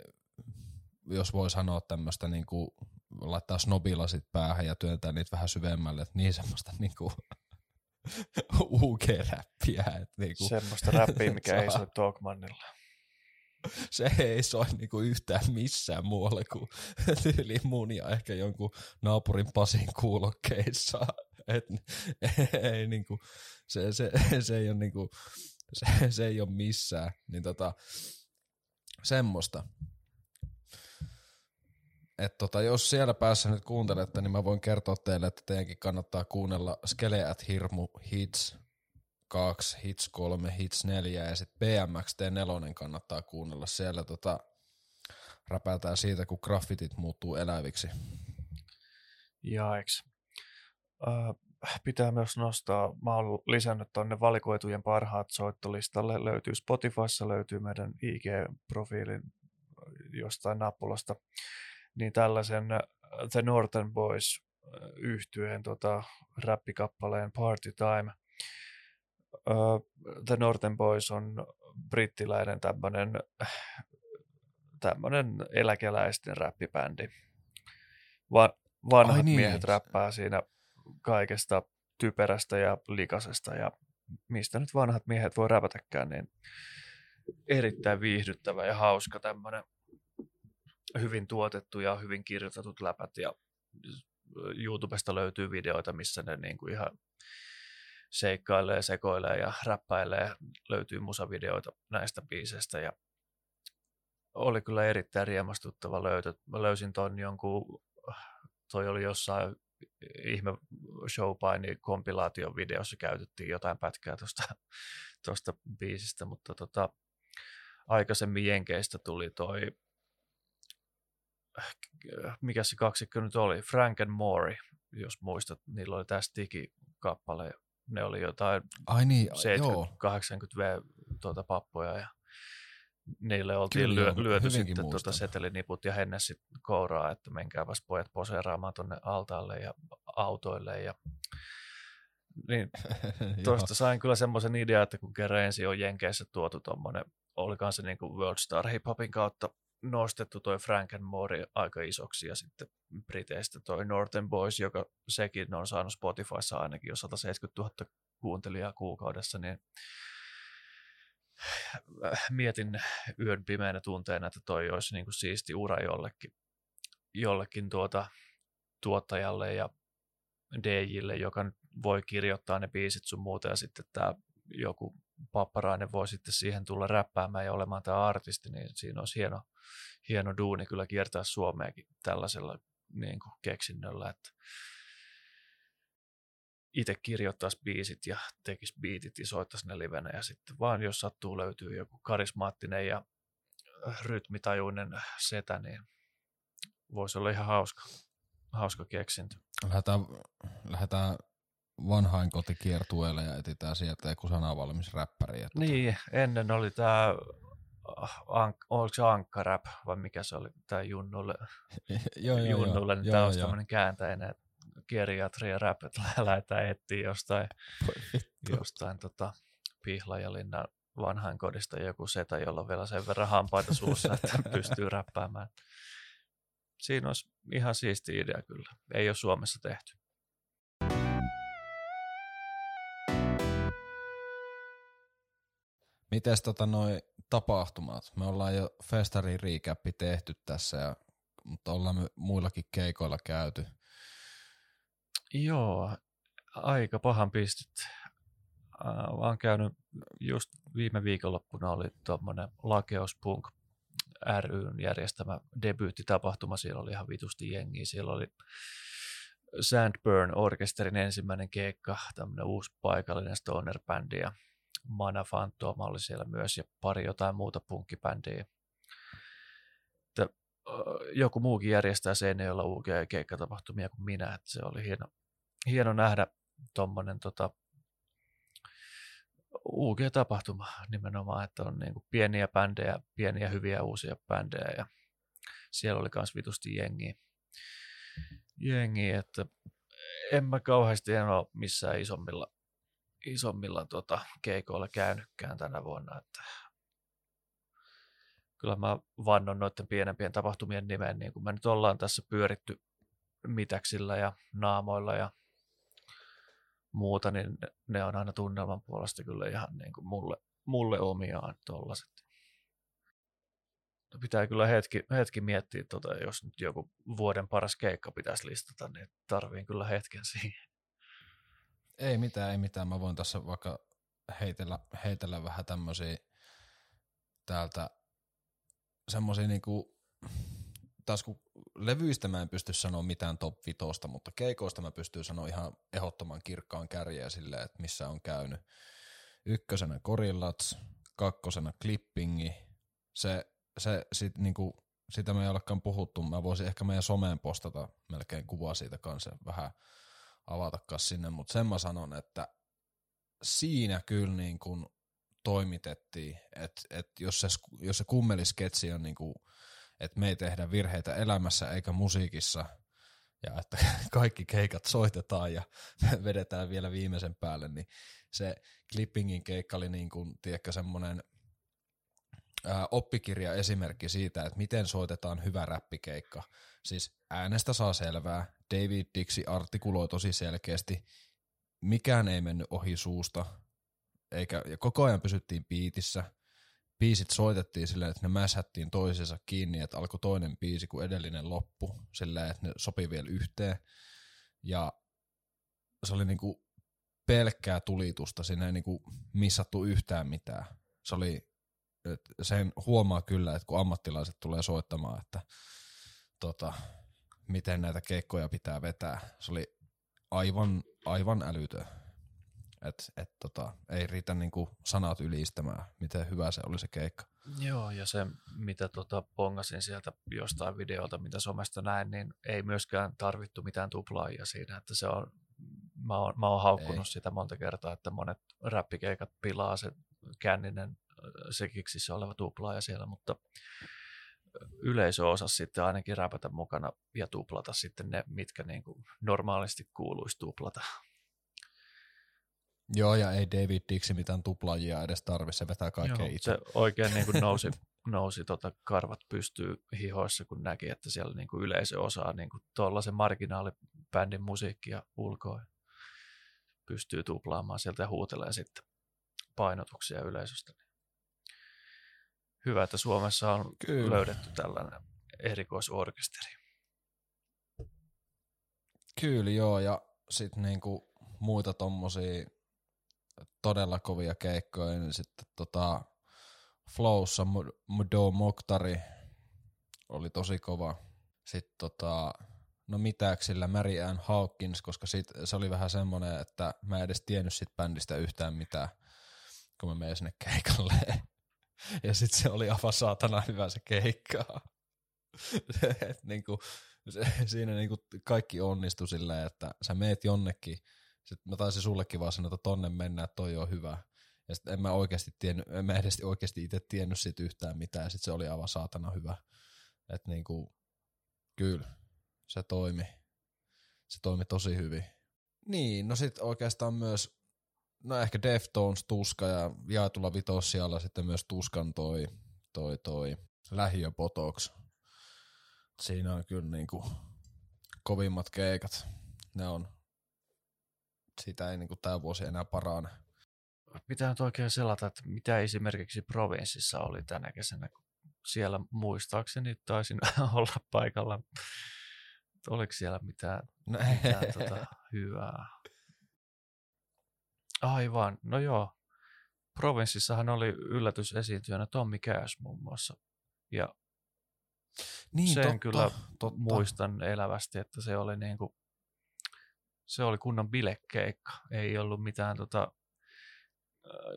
jos voi sanoa tämmöistä niinku laittaa snobilasit päähän ja työntää niitä vähän syvemmälle, että niin semmoista niinku <laughs> UG-räppiä. Että niinku, semmoista räppiä, mikä ei soi Dogmanilla. <laughs> Se ei soi niinku yhtään missään muualle kuin tyyli mun ja ehkä jonkun naapurin Pasin kuulokkeissa. <laughs> Et, <laughs> ei, niinku, se, se, se, ei ole niinku, se, se ei ole missään. Niin tota, semmoista että tota, jos siellä päässä nyt kuuntelette, niin mä voin kertoa teille, että teidänkin kannattaa kuunnella Skele at Hirmu Hits 2, Hits 3, Hits 4 ja sitten BMX T4 kannattaa kuunnella. Siellä tota, räpätään siitä, kun graffitit muuttuu eläviksi. Jaeks. Uh, pitää myös nostaa, mä oon lisännyt tonne valikoitujen parhaat soittolistalle, löytyy Spotifyssa, löytyy meidän IG-profiilin jostain nappulasta niin tällaisen äh, The Northern Boys äh, yhtyeen tota, räppikappaleen Party Time. The Northern Boys on brittiläinen tämmöinen tämmönen eläkeläisten räppibändi. Va- vanhat Ai niin. miehet räppää siinä kaikesta typerästä ja likasesta ja mistä nyt vanhat miehet voi räpätäkään, niin erittäin viihdyttävä ja hauska tämmöinen hyvin tuotettu ja hyvin kirjoitetut läpät ja YouTubesta löytyy videoita, missä ne niin kuin ihan seikkailee, sekoilee ja räppäilee. Löytyy musavideoita näistä biiseistä ja oli kyllä erittäin riemastuttava löytö. Mä löysin ton jonkun, toi oli jossain ihme showpaini kompilaation videossa käytettiin jotain pätkää tuosta tosta biisistä, mutta tota, aikaisemmin Jenkeistä tuli toi, mikä se kaksikko nyt oli, Frank and Mori, jos muistat, niillä oli tässä digikappale, ne oli jotain Ai niin, 70-80 V tuota pappoja ja niille oltiin Kyllä, lyö, lyöty sitten tuota seteliniput ja Hennessit kouraa, että menkääpäs pojat poseeraamaan tuonne altaalle ja autoille ja niin, <laughs> tuosta sain kyllä semmoisen idean, että kun kerran ensin on Jenkeissä tuotu tuommoinen, oli kanssa niin kuin World Star Hip Hopin kautta nostettu toi Frank and Mori aika isoksi ja sitten Briteistä toi Northern Boys, joka sekin on saanut Spotifyssa ainakin jo 170 000 kuuntelijaa kuukaudessa, niin mietin yön pimeänä tunteena, että toi olisi niin kuin siisti ura jollekin, jollekin tuota, tuottajalle ja DJille, joka voi kirjoittaa ne biisit sun muuta ja sitten tämä joku papparainen voi sitten siihen tulla räppäämään ja olemaan tämä artisti, niin siinä olisi hieno, hieno duuni kyllä kiertää Suomeakin tällaisella niin kuin keksinnöllä, että itse kirjoittaisi biisit ja tekisi biitit ja soittaisi ne livenä ja sitten vaan jos sattuu löytyy joku karismaattinen ja rytmitajuinen setä, niin voisi olla ihan hauska, hauska keksintö. Lähdetään, lähdetään vanhain kotikiertueelle ja etsitään sieltä joku sanavalmis räppäri. Että niin, ennen oli tämä, ank, oliko se Ankka-rap vai mikä se oli, tämä Junnulle, <laughs> joo, joo, Junnulle, niin tämä olisi tämmöinen kääntäinen, että geriatria rap, että lähdetään etsiä jostain, <laughs> jostain tota, Pihlajalinnan vanhan kodista joku setä, jolla on vielä sen verran hampaita suussa, että pystyy räppäämään. Siinä olisi ihan siisti idea kyllä. Ei ole Suomessa tehty. Mites tota noi tapahtumat? Me ollaan jo festarin riikäppi tehty tässä, ja, mutta ollaan me muillakin keikoilla käyty. Joo, aika pahan pistit. Äh, vaan käynyt just viime viikonloppuna oli tuommoinen Lakeus Punk ryn järjestämä debyyttitapahtuma. Siellä oli ihan vitusti jengiä. Siellä oli Sandburn Orkesterin ensimmäinen keikka, tämmöinen uusi paikallinen stoner-bändi Mana Phantom oli siellä myös ja pari jotain muuta punkkibändiä. Joku muukin järjestää sen, jolla UG keikkatapahtumia kuin minä, että se oli hieno, hieno nähdä tuommoinen tota, UG-tapahtuma nimenomaan, että on niin pieniä bändejä, pieniä hyviä uusia bändejä ja siellä oli myös vitusti jengiä. jengiä, että en mä kauheasti en ole missään isommilla, isommilla tota, keikoilla käynytkään tänä vuonna, että kyllä mä vannon noiden pienempien tapahtumien nimeen, niin kuin me nyt ollaan tässä pyöritty mitäksillä ja naamoilla ja muuta, niin ne on aina tunnelman puolesta kyllä ihan niin kuin mulle, mulle omiaan tollaset. No pitää kyllä hetki, hetki miettiä, tota, jos nyt joku vuoden paras keikka pitäisi listata, niin tarviin kyllä hetken siihen. Ei mitään, ei mitään. Mä voin tässä vaikka heitellä, heitellä vähän tämmöisiä täältä semmoisia niinku taas kun levyistä mä en pysty sanoa mitään top vitosta, mutta keikoista mä pystyn sanoa ihan ehdottoman kirkkaan kärjeä silleen, että missä on käynyt. Ykkösenä Gorillats, kakkosena Clippingi. Se, se sit niinku, sitä me ei olekaan puhuttu. Mä voisin ehkä meidän someen postata melkein kuvaa siitä kanssa vähän avatakaan sinne, mutta sen mä sanon, että siinä kyllä niin kuin toimitettiin, että et jos se, jos se kummelisketsi on niin kuin että me ei tehdä virheitä elämässä eikä musiikissa, ja että <laughs> kaikki keikat soitetaan ja <laughs> vedetään vielä viimeisen päälle, niin se Clippingin keikka oli niin kuin, tiedätkö, semmoinen oppikirja esimerkki siitä, että miten soitetaan hyvä räppikeikka. Siis äänestä saa selvää, David Dixi artikuloi tosi selkeästi, mikään ei mennyt ohi suusta, eikä, ja koko ajan pysyttiin piitissä, biisit soitettiin silleen, että ne mäsättiin toisensa kiinni, että alkoi toinen biisi kuin edellinen loppu, silleen, että ne sopi vielä yhteen. Ja se oli niinku pelkkää tulitusta, siinä ei niinku missattu yhtään mitään. Se oli, sen huomaa kyllä, että kun ammattilaiset tulee soittamaan, että tota, miten näitä keikkoja pitää vetää. Se oli aivan, aivan älytön. Et, et tota, ei riitä niinku sanat ylistämään, miten hyvä se oli se keikka. Joo, ja se mitä tota pongasin sieltä jostain videolta, mitä somesta näin, niin ei myöskään tarvittu mitään tuplaajia siinä, että se on, mä oon, mä oon haukkunut ei. sitä monta kertaa, että monet räppikeikat pilaa se känninen sekiksissä oleva tuplaaja siellä, mutta yleisö osasi sitten ainakin räpätä mukana ja tuplata sitten ne, mitkä niin kuin normaalisti kuuluisi tuplata. Joo, ja ei David Dixi mitään tuplaajia edes tarvitse, se vetää kaikkea itse. Se oikein niin kuin <laughs> nousi, nousi tota karvat pystyy hihoissa, kun näki, että siellä niin kuin yleisö osaa niin kuin tuollaisen marginaalibändin musiikkia ulkoa. Pystyy tuplaamaan sieltä ja huutelee sitten painotuksia yleisöstä. Hyvä, että Suomessa on Kyllä. löydetty tällainen erikoisorkesteri. Kyllä joo, ja sitten niinku muita tommosia todella kovia keikkoja, niin sitten tota Flowssa Mudo Moktari oli tosi kova. Sitten tota, no mitäksillä Mary Ann Hawkins, koska sit, se oli vähän semmonen, että mä en edes tiennyt sit bändistä yhtään mitään, kun mä menin sinne keikalle. Ja sitten se oli aivan saatana hyvä se keikka. Et niinku, se, siinä niinku kaikki onnistui silleen, että sä meet jonnekin, sitten mä taisin sullekin vaan sanoa, että tonne mennään, että toi on hyvä. Ja sitten en mä oikeasti tiennyt, en mä edes oikeasti itse tiennyt siitä yhtään mitään, ja sitten se oli aivan saatana hyvä. Että niinku, kyllä, se toimi. Se toimi tosi hyvin. Niin, no sitten oikeastaan myös no ehkä Deftones, Tuska ja jaetulla vitossialla sitten myös Tuskan toi, toi, toi lähiöpotoks. Siinä on kyllä niinku kovimmat keikat. Ne on, sitä ei niinku tää vuosi enää parane. Pitää nyt oikein selata, että mitä esimerkiksi provinssissa oli tänä kesänä, siellä muistaakseni taisin <laughs> olla paikalla. Oliko siellä mitään, no, mitään tota, hyvää? Aivan, no joo. Provinssissahan oli yllätysesiintyjänä Tommi Cash muun muassa. Ja niin, sen totta, kyllä totta. muistan elävästi, että se oli niin kuin, se oli kunnon bilekeikka. Ei ollut mitään tota,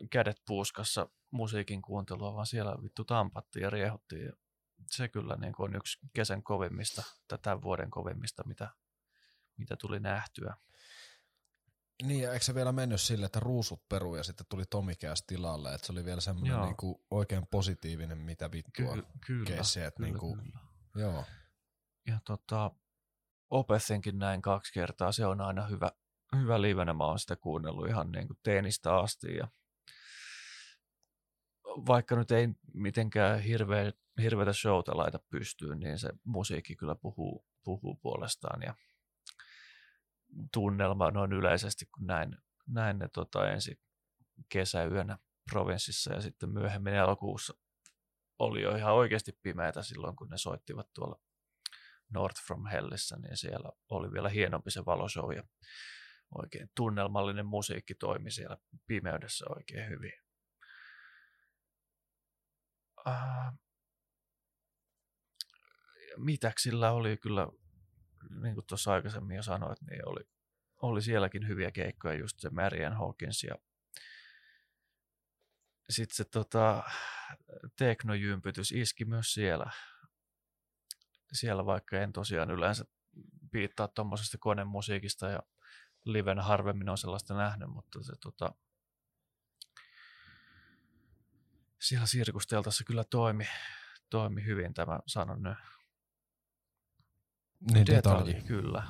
kädet puuskassa musiikin kuuntelua, vaan siellä vittu tampattiin ja riehuttiin. Ja se kyllä niin kuin on yksi kesän kovimmista, tämän vuoden kovimmista, mitä, mitä tuli nähtyä. Niin, ja eikö se vielä mennyt sille, että ruusut peru ja sitten tuli Tomi Kääs tilalle, että se oli vielä semmoinen niinku oikein positiivinen, mitä vittua Ky- kyllä, keissi, että kyllä, niinku, kyllä. joo. Ja tota, Opethinkin näin kaksi kertaa, se on aina hyvä, hyvä livenä, mä oon sitä kuunnellut ihan niin kuin teenistä asti ja vaikka nyt ei mitenkään hirveä, hirveätä showta laita pystyyn, niin se musiikki kyllä puhuu, puhuu puolestaan ja tunnelma noin yleisesti, kun näin, näin ne tota, ensi kesäyönä provinssissa ja sitten myöhemmin elokuussa oli jo ihan oikeasti pimeätä silloin, kun ne soittivat tuolla North from Hellissä, niin siellä oli vielä hienompi se valoshow ja oikein tunnelmallinen musiikki toimi siellä pimeydessä oikein hyvin. Uh, mitäksillä oli kyllä niin kuin tuossa aikaisemmin jo sanoit, niin oli, oli sielläkin hyviä keikkoja, just se Marian Hawkins ja sitten se tota, teknojympytys iski myös siellä. Siellä vaikka en tosiaan yleensä piittaa tuommoisesta konemusiikista ja liven harvemmin on sellaista nähnyt, mutta se tota, siellä sirkusteltassa kyllä toimi, toimi hyvin tämä sanon nyt niin, detalji. detalji. Kyllä.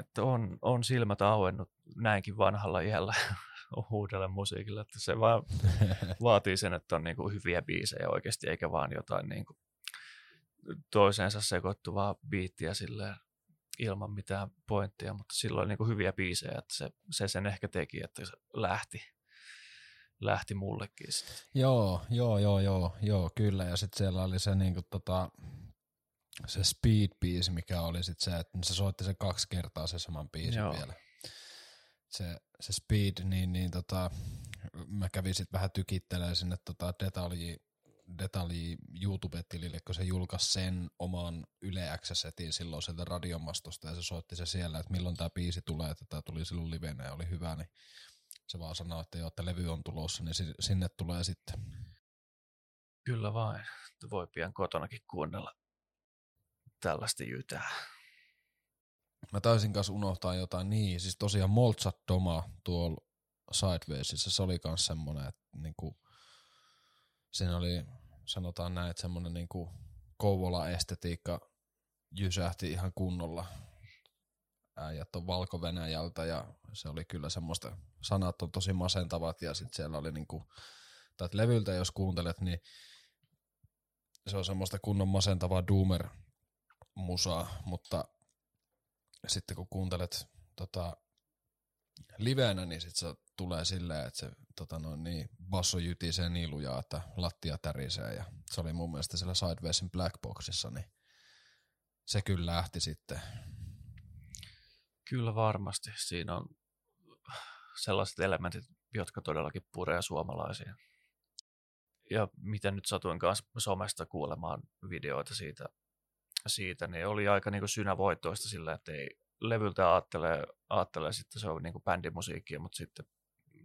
Että on, on silmät auennut näinkin vanhalla iällä <laughs> uudelle musiikille, että se vaan <laughs> vaatii sen, että on niinku hyviä biisejä oikeasti, eikä vaan jotain niinku toiseensa sekoittuvaa biittiä silleen ilman mitään pointtia, mutta silloin niinku hyviä biisejä, että se, se sen ehkä teki, että se lähti, lähti mullekin sitten. Joo, joo, joo, joo, joo, kyllä. Ja sitten siellä oli se niinku tota, se speed biisi, mikä oli sitten se, että se soitti se kaksi kertaa se saman biisin Joo. vielä. Se, se speed, niin, niin tota, mä kävin sitten vähän tykittelemään sinne tota detalji, detalji YouTube-tilille, kun se julkaisi sen oman Yle Access-setin silloin sieltä radiomastosta ja se soitti se siellä, että milloin tämä biisi tulee, että tämä tuli silloin livenä ja oli hyvä, niin se vaan sanoi, että joo, että levy on tulossa, niin si- sinne tulee sitten. Kyllä vain. Voi pian kotonakin kuunnella tällaista jytää. Mä taisin kanssa unohtaa jotain, niin siis tosiaan Moltsat Doma tuolla Sidewaysissa, se oli kans semmonen, että niinku, siinä oli, sanotaan näin, että semmonen niinku Kouvola-estetiikka jysähti ihan kunnolla. Äijät on valko ja se oli kyllä semmoista, sanat on tosi masentavat ja sitten siellä oli niinku, tai levyltä jos kuuntelet, niin se on semmoista kunnon masentavaa doomer musaa, mutta sitten kun kuuntelet tota, livenä, niin sit se tulee silleen, että se tota noin, niin, basso jytisee niin lujaa, että lattia tärisee. Ja se oli mun mielestä siellä Sidewaysin Blackboxissa, niin se kyllä lähti sitten. Kyllä varmasti. Siinä on sellaiset elementit, jotka todellakin puree suomalaisiin. Ja mitä nyt satuin kanssa somesta kuulemaan videoita siitä, siitä niin oli aika niin kuin synävoittoista sillä, että ei levyltä ajattelee, ajattelee sitten se on niin kuin bändimusiikkia, mutta sitten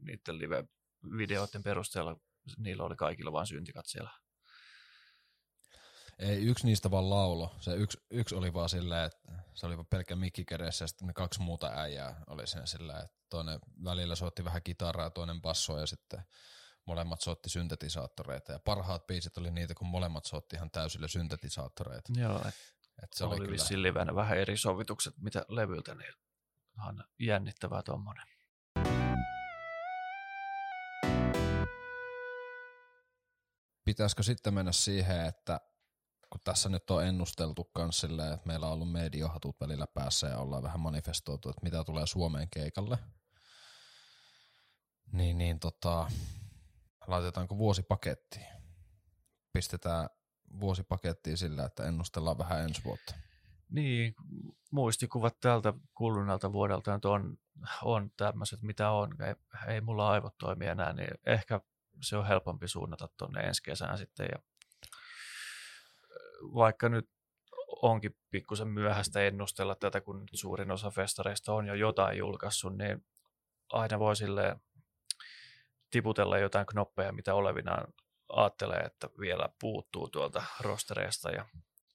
niiden live-videoiden perusteella niillä oli kaikilla vain syntikat siellä. Ei yksi niistä vaan laulo. Se yksi, yksi oli vaan silleen, että se oli vaan pelkkä mikki kädessä ja sitten ne kaksi muuta äijää oli sen silleen, että toinen välillä soitti vähän kitaraa toinen bassoa ja sitten molemmat soitti syntetisaattoreita. Ja parhaat biisit oli niitä, kun molemmat soitti ihan täysillä syntetisaattoreita. Joo, et Et se oli, oli kyllä, livenä vähän eri sovitukset, mitä levyltä, niin ihan jännittävää tuommoinen. pitäisikö sitten mennä siihen, että kun tässä nyt on ennusteltu kans silleen, että meillä on ollut mediohatut välillä päässä ja ollaan vähän manifestoitu, että mitä tulee Suomeen keikalle, niin, niin tota, laitetaanko vuosipaketti? Pistetään vuosipakettiin sillä, että ennustellaan vähän ensi vuotta. Niin, muistikuvat tältä kuluneelta vuodelta on, on tämmöiset, mitä on. Ei, ei mulla aivot toimi enää, niin ehkä se on helpompi suunnata tuonne ensi kesään sitten. Ja vaikka nyt onkin pikkusen myöhäistä ennustella tätä, kun nyt suurin osa festareista on jo jotain julkaissut, niin aina voi silleen tiputella jotain knoppeja, mitä olevinaan ajattelee, että vielä puuttuu tuolta rostereista ja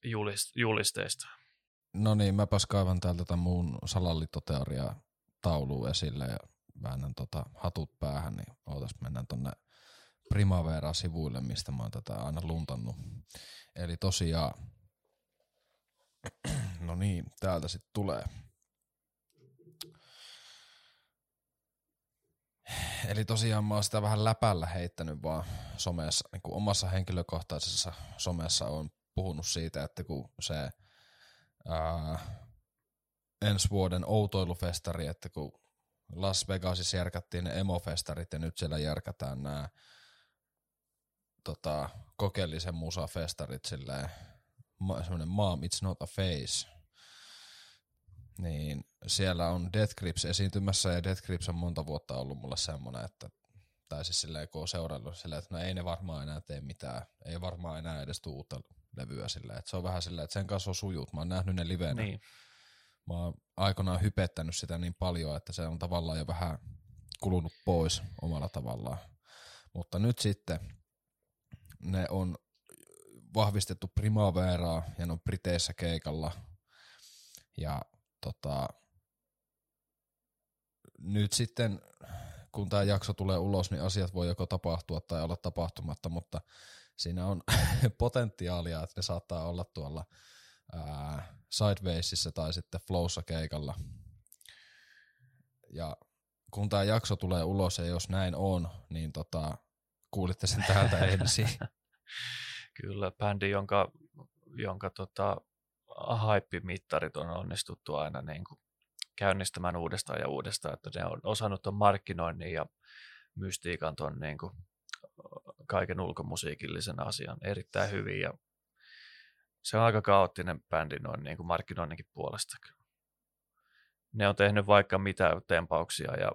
julist- julisteista. No niin, mäpäs kaivan täältä tätä muun salallitoteoriaa tauluun esille ja väännän tota hatut päähän, niin ootas mennään tonne Primavera-sivuille, mistä mä oon tätä aina luntannut. Eli tosiaan, <clears throat> no niin, täältä sitten tulee. Eli tosiaan mä oon sitä vähän läpällä heittänyt vaan somessa, niin kuin omassa henkilökohtaisessa somessa on puhunut siitä, että kun se ää, ensi vuoden outoilufestari, että kun Las Vegasissa järkättiin ne emofestarit ja nyt siellä järkätään nämä tota, kokeellisen musafestarit silleen, semmoinen Mom It's Not a Face, niin siellä on Death Grips esiintymässä ja Death Grips on monta vuotta ollut mulle semmoinen, että tai siis silleen, kun on seurannut silleen, että no ei ne varmaan enää tee mitään, ei varmaan enää edes tuu uutta levyä silleen, että se on vähän silleen, että sen kanssa on sujut, mä oon nähnyt ne livenä, Niin, mä oon aikanaan hypettänyt sitä niin paljon, että se on tavallaan jo vähän kulunut pois omalla tavallaan. Mutta nyt sitten ne on vahvistettu Primaveraa ja ne on Briteissä keikalla. Ja tota, nyt sitten, kun tämä jakso tulee ulos, niin asiat voi joko tapahtua tai olla tapahtumatta, mutta siinä on <laughs> potentiaalia, että ne saattaa olla tuolla ää, Sidewaysissa tai sitten Flowssa keikalla. Ja kun tämä jakso tulee ulos ja jos näin on, niin tota, kuulitte sen täältä <laughs> ensin. kyllä bändi, jonka, jonka tota, hype-mittarit on onnistuttu aina niin kuin käynnistämään uudestaan ja uudestaan, että ne on osannut tuon markkinoinnin ja mystiikan ton niin kuin, kaiken ulkomusiikillisen asian erittäin hyvin ja se on aika kaoottinen bändi noin niin kuin markkinoinninkin puolesta. Ne on tehnyt vaikka mitä tempauksia ja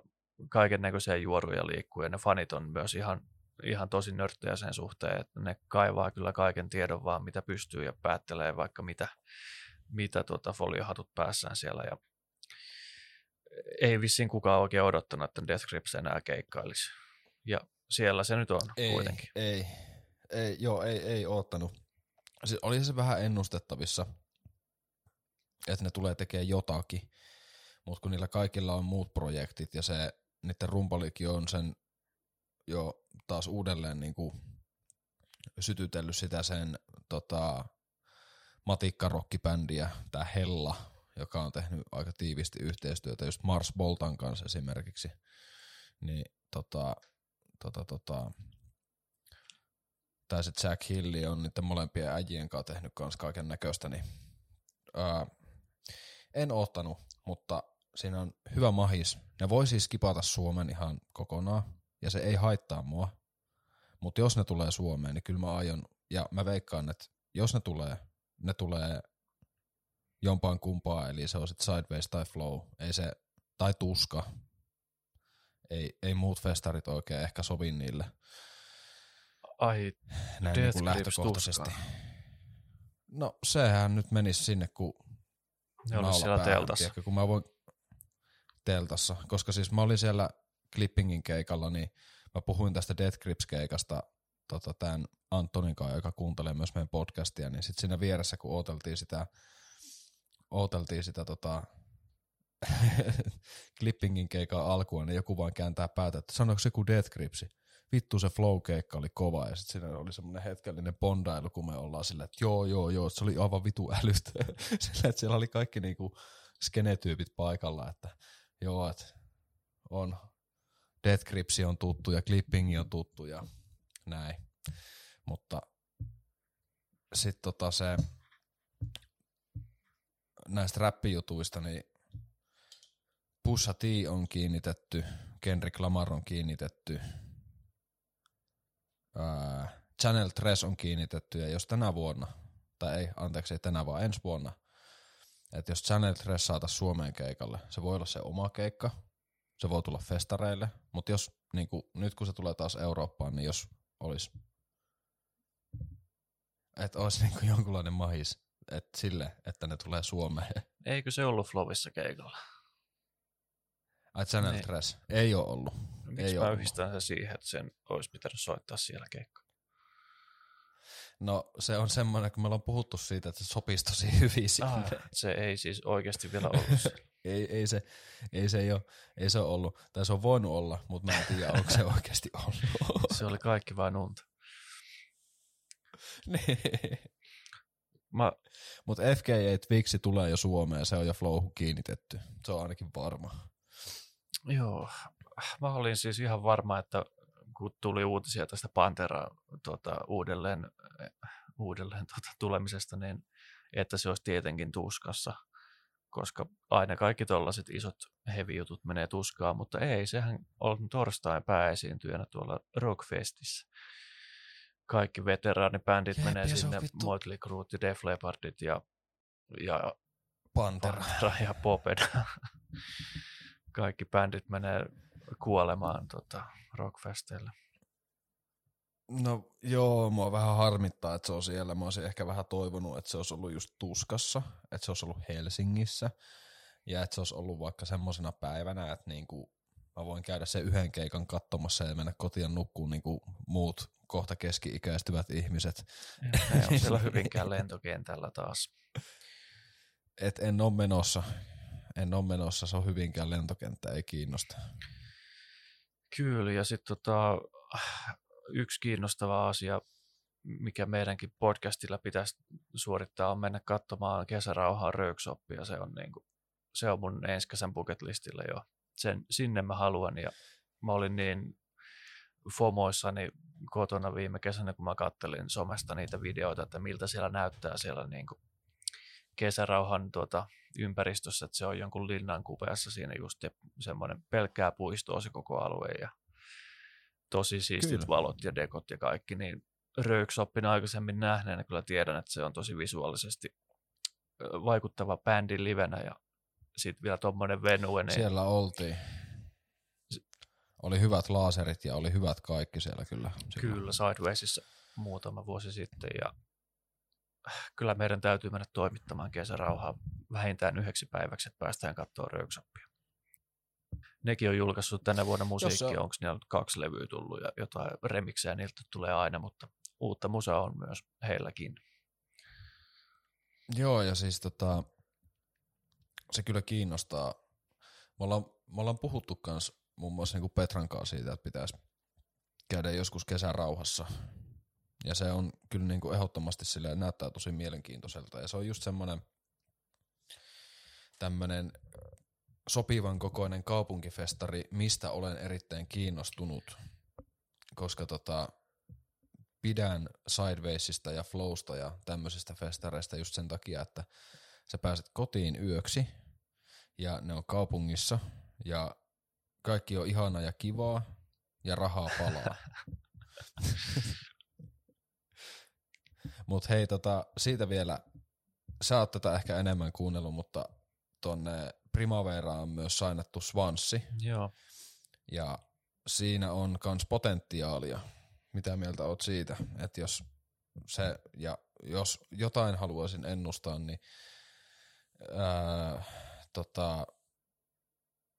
kaiken näköisiä juoruja liikkuu ja ne fanit on myös ihan, ihan tosi nörttejä sen suhteen, että ne kaivaa kyllä kaiken tiedon vaan mitä pystyy ja päättelee vaikka mitä, mitä tuota foliohatut päässään siellä ja ei vissiin kukaan oikein odottanut, että Death Grips enää keikkailisi. Ja siellä se nyt on ei, kuitenkin. Ei, ei, joo, ei, ei oottanut. Siis oli se vähän ennustettavissa, että ne tulee tekemään jotakin, mutta kun niillä kaikilla on muut projektit ja se niiden rumpalikin on sen jo taas uudelleen niin kuin sytytellyt sitä sen tota, matikkarokkibändiä, tämä Hella, joka on tehnyt aika tiivisti yhteistyötä just Mars Boltan kanssa esimerkiksi, niin tota, tota, tota, tai se Jack Hilli on niiden molempien äijien kanssa tehnyt kans kaiken näköistä, niin ää, en ottanut, mutta siinä on hyvä mahis. Ne voi siis kipata Suomen ihan kokonaan, ja se ei haittaa mua. Mutta jos ne tulee Suomeen, niin kyllä mä aion, ja mä veikkaan, että jos ne tulee, ne tulee jompaan kumpaa, eli se on sitten Sideways tai Flow, ei se, tai Tuska. Ei, ei muut festarit oikein ehkä sovi niille. Ai, Näin Death niin kuin lähtökohtaisesti. No sehän nyt menisi sinne, kun Ne olisi siellä naulapäähän, teltassa. tiedätkö, kun mä voin teltassa, koska siis mä olin siellä Clippingin keikalla, niin mä puhuin tästä Death Grips keikasta tota, tämän Antonin kanssa, joka kuuntelee myös meidän podcastia, niin sitten siinä vieressä, kun ooteltiin sitä, ooteltiin sitä tota, <laughs> Clippingin keikan alkua, niin joku vaan kääntää päätä, että sanoiko se kuin Death Gripsi? Vittu se flow-keikka oli kova ja sitten siinä oli semmoinen hetkellinen bondailu, kun me ollaan sillä, että joo, joo, joo, se oli aivan vitu älystä. <laughs> sillä, että siellä oli kaikki niinku skenetyypit paikalla, että joo, että on Death Gripsi on tuttu ja Clippingi on tuttu ja näin. Mutta sitten tota se näistä räppijutuista, niin Pusha T on kiinnitetty, Kendrick Lamar on kiinnitetty, ää, Channel 3 on kiinnitetty, ja jos tänä vuonna, tai ei, anteeksi, ei tänä vaan ensi vuonna, että jos Channel 3 saataisiin Suomeen keikalle, se voi olla se oma keikka, se voi tulla festareille, mutta jos niin kuin, nyt kun se tulee taas Eurooppaan, niin jos olisi, että olisi <laughs> niin kuin jonkunlainen mahis, että sille, että ne tulee Suomeen. Eikö se ollut Flowissa keikalla? Ai Channel Niin. 3 ei ole ollut. Miksi Ei mä ollut. yhdistän sen siihen, että sen olisi pitänyt soittaa siellä keikka? No se on semmoinen, kun me ollaan puhuttu siitä, että se sopisi tosi hyvin sinne. Ah, se ei siis oikeasti vielä ollut. <laughs> Ei, ei, se, ei, se ei, ole, ei se ole ollut, tai se on voinut olla, mutta mä en tiedä, onko se oikeasti ollut. Se oli kaikki vain unta. <laughs> niin. Mä, Mutta FKA Twixi tulee jo Suomeen, se on jo Flowhun kiinnitetty. Se on ainakin varma. joo, mä olin siis ihan varma, että kun tuli uutisia tästä Pantera tota, uudelleen, uudelleen <laughs> tota, tulemisesta, niin että se olisi tietenkin tuskassa, koska aina kaikki tollaiset isot heavy-jutut menee tuskaan, mutta ei, sehän on torstain pääesiintyjänä tuolla Rockfestissä. Kaikki veteraanibändit Jep, menee sinne, Motley Crue, Def Leppardit ja, ja Pantera. Pantera ja Popeda. <laughs> Kaikki bändit menee kuolemaan tota, rockfesteillä. No joo, mua vähän harmittaa, että se on siellä. Mä olisin ehkä vähän toivonut, että se olisi ollut just Tuskassa, että se olisi ollut Helsingissä ja että se olisi ollut vaikka semmoisena päivänä, että niinku mä voin käydä sen yhden keikan katsomassa ja mennä kotiin nukkuun niin kuin muut kohta keski-ikäistyvät ihmiset. Ne on siellä <laughs> Hyvinkään lentokentällä taas. Et en ole menossa. En ole menossa, se on Hyvinkään lentokenttä, ei kiinnosta. Kyllä, ja sitten tota, yksi kiinnostava asia, mikä meidänkin podcastilla pitäisi suorittaa, on mennä katsomaan kesärauhaa Röyksoppia. Se on, niinku, se on mun ensi kesän bucket listillä jo. Sen, sinne mä haluan, ja mä olin niin FOMOissani kotona viime kesänä, kun mä kattelin somesta niitä videoita, että miltä siellä näyttää siellä niinku kesärauhan tuota, ympäristössä, että se on jonkun linnan kupeassa siinä just semmoinen pelkkää puistoa se koko alue ja tosi siistit Kyllä. valot ja dekot ja kaikki, niin Röyksoppin aikaisemmin nähneenä kyllä tiedän, että se on tosi visuaalisesti vaikuttava bändi livenä ja sitten vielä tuommoinen venue, niin Siellä oltiin. Oli hyvät laaserit ja oli hyvät kaikki siellä kyllä. Kyllä, Sidewaysissa muutama vuosi sitten ja kyllä meidän täytyy mennä toimittamaan kesärauhaa vähintään yhdeksi päiväksi, että päästään katsoa Röyksoppia. Nekin on julkaissut tänä vuonna musiikkia, on- onko niillä kaksi levyä tullut ja jotain remiksejä niiltä tulee aina, mutta uutta musaa on myös heilläkin. Joo, ja siis tota, se kyllä kiinnostaa. Me ollaan, me ollaan puhuttu kans muun muassa niin Petran kanssa siitä, että pitäisi käydä joskus kesän rauhassa. Ja se on kyllä niin kuin ehdottomasti sille näyttää tosi mielenkiintoiselta. Ja se on just semmoinen tämmöinen sopivan kokoinen kaupunkifestari, mistä olen erittäin kiinnostunut, koska tota, pidän Sidewaysista ja Flowsta ja tämmöisistä festareista just sen takia, että sä pääset kotiin yöksi ja ne on kaupungissa ja kaikki on ihana ja kivaa ja rahaa palaa. <laughs> Mut hei, tota, siitä vielä, sä oot tätä ehkä enemmän kuunnellut, mutta tonne Primaveraan on myös sainattu Swanssi Joo. ja siinä on kans potentiaalia. Mitä mieltä oot siitä, että jos se, ja jos jotain haluaisin ennustaa, niin ää, tota,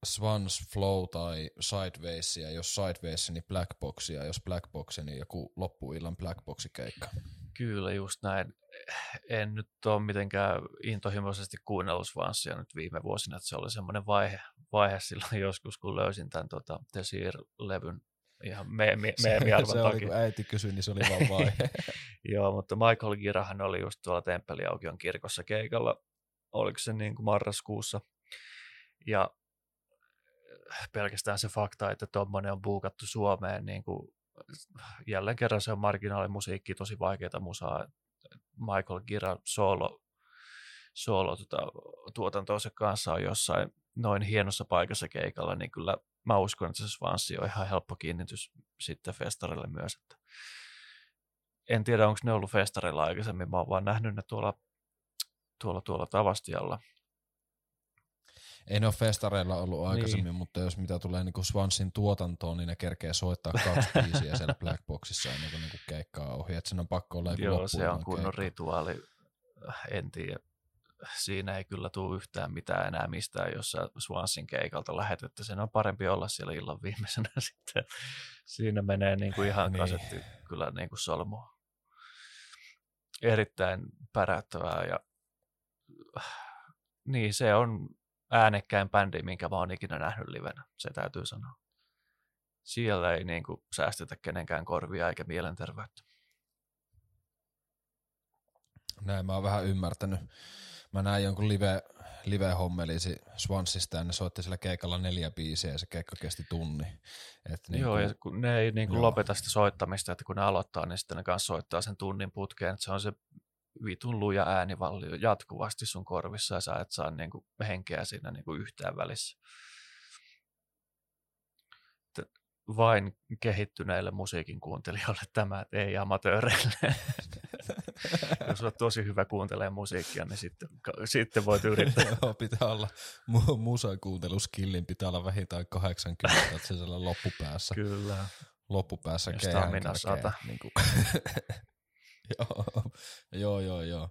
Swans Flow tai Sideways, ja jos Sideways, niin Black Box, ja jos Black Box, niin joku loppuillan Black Boxi keikka. Kyllä, just näin. En nyt ole mitenkään intohimoisesti kuunnellut Swansia nyt viime vuosina, että se oli semmoinen vaihe, vaihe silloin <laughs> joskus, kun löysin tämän tota, The Seer-levyn ihan me, me, meemiarvon se oli, takia. kun äiti kysyi, niin se oli vaan vaihe. <laughs> Joo, mutta Michael Girahan oli just tuolla Temppeliaukion kirkossa keikalla, oliko se niin kuin marraskuussa. Ja pelkästään se fakta, että tuommoinen on buukattu Suomeen, niin kuin, jälleen kerran se on marginaalimusiikki, tosi vaikeaa musaa. Michael Gira solo, solo tota, tuotantonsa kanssa on jossain noin hienossa paikassa keikalla, niin kyllä mä uskon, että se Swanssi on ihan helppo kiinnitys sitten festarille myös. Että en tiedä, onko ne ollut festareilla aikaisemmin, mä oon vaan nähnyt ne tuolla, tuolla, tuolla Tavastialla. Ei ne ole festareilla ollut Niin. aikaisemmin, niin. mutta jos mitä tulee niinku Swansin tuotantoon, niin ne kerkee soittaa kaksi <laughs> biisiä siellä Black Boxissa ennen kuin niinku keikkaa on ohi. Että sen on pakko olla joku Joo, se on kunnon keikka. rituaali. En tiedä. Siinä ei kyllä tule yhtään mitään enää mistään, jos sä Swansin keikalta lähet, että sen on parempi olla siellä illan viimeisenä <laughs> sitten. Siinä menee niin kuin ihan Niin. niin. kasetti kyllä niin kuin solmu. Erittäin päräyttävää ja niin se on äänekkäin bändi, minkä mä oon ikinä nähnyt livenä, se täytyy sanoa. Siellä ei niin kuin säästetä kenenkään korvia eikä mielenterveyttä. Näin mä oon vähän ymmärtänyt. Mä näin jonkun live, live-hommelisi Swansista ja ne soitti sillä keikalla neljä biisiä ja se keikka kesti tunni. Et Niin joo, ja kun ne ei niin kuin joo. lopeta sitä soittamista, että kun ne aloittaa, niin sitten ne kanssa soittaa sen tunnin putkeen, että se on se vitun luja äänivalli jatkuvasti sun korvissa ja sä et saa niin kuin henkeä siinä niin kuin yhtään välissä. Vain kehittyneille musiikin kuuntelijoille tämä, ei amatööreille. <laughs> Jos olet tosi hyvä kuuntelemaan musiikkia, niin sitten, sitten voit yrittää. <laughs> Joo, pitää olla, mu- musan kuunteluskillin pitää olla vähintään 80, että se siellä loppupäässä, Kyllä. loppupäässä kärkee, sata. Niin kuin. <laughs> <laughs> joo, joo, joo.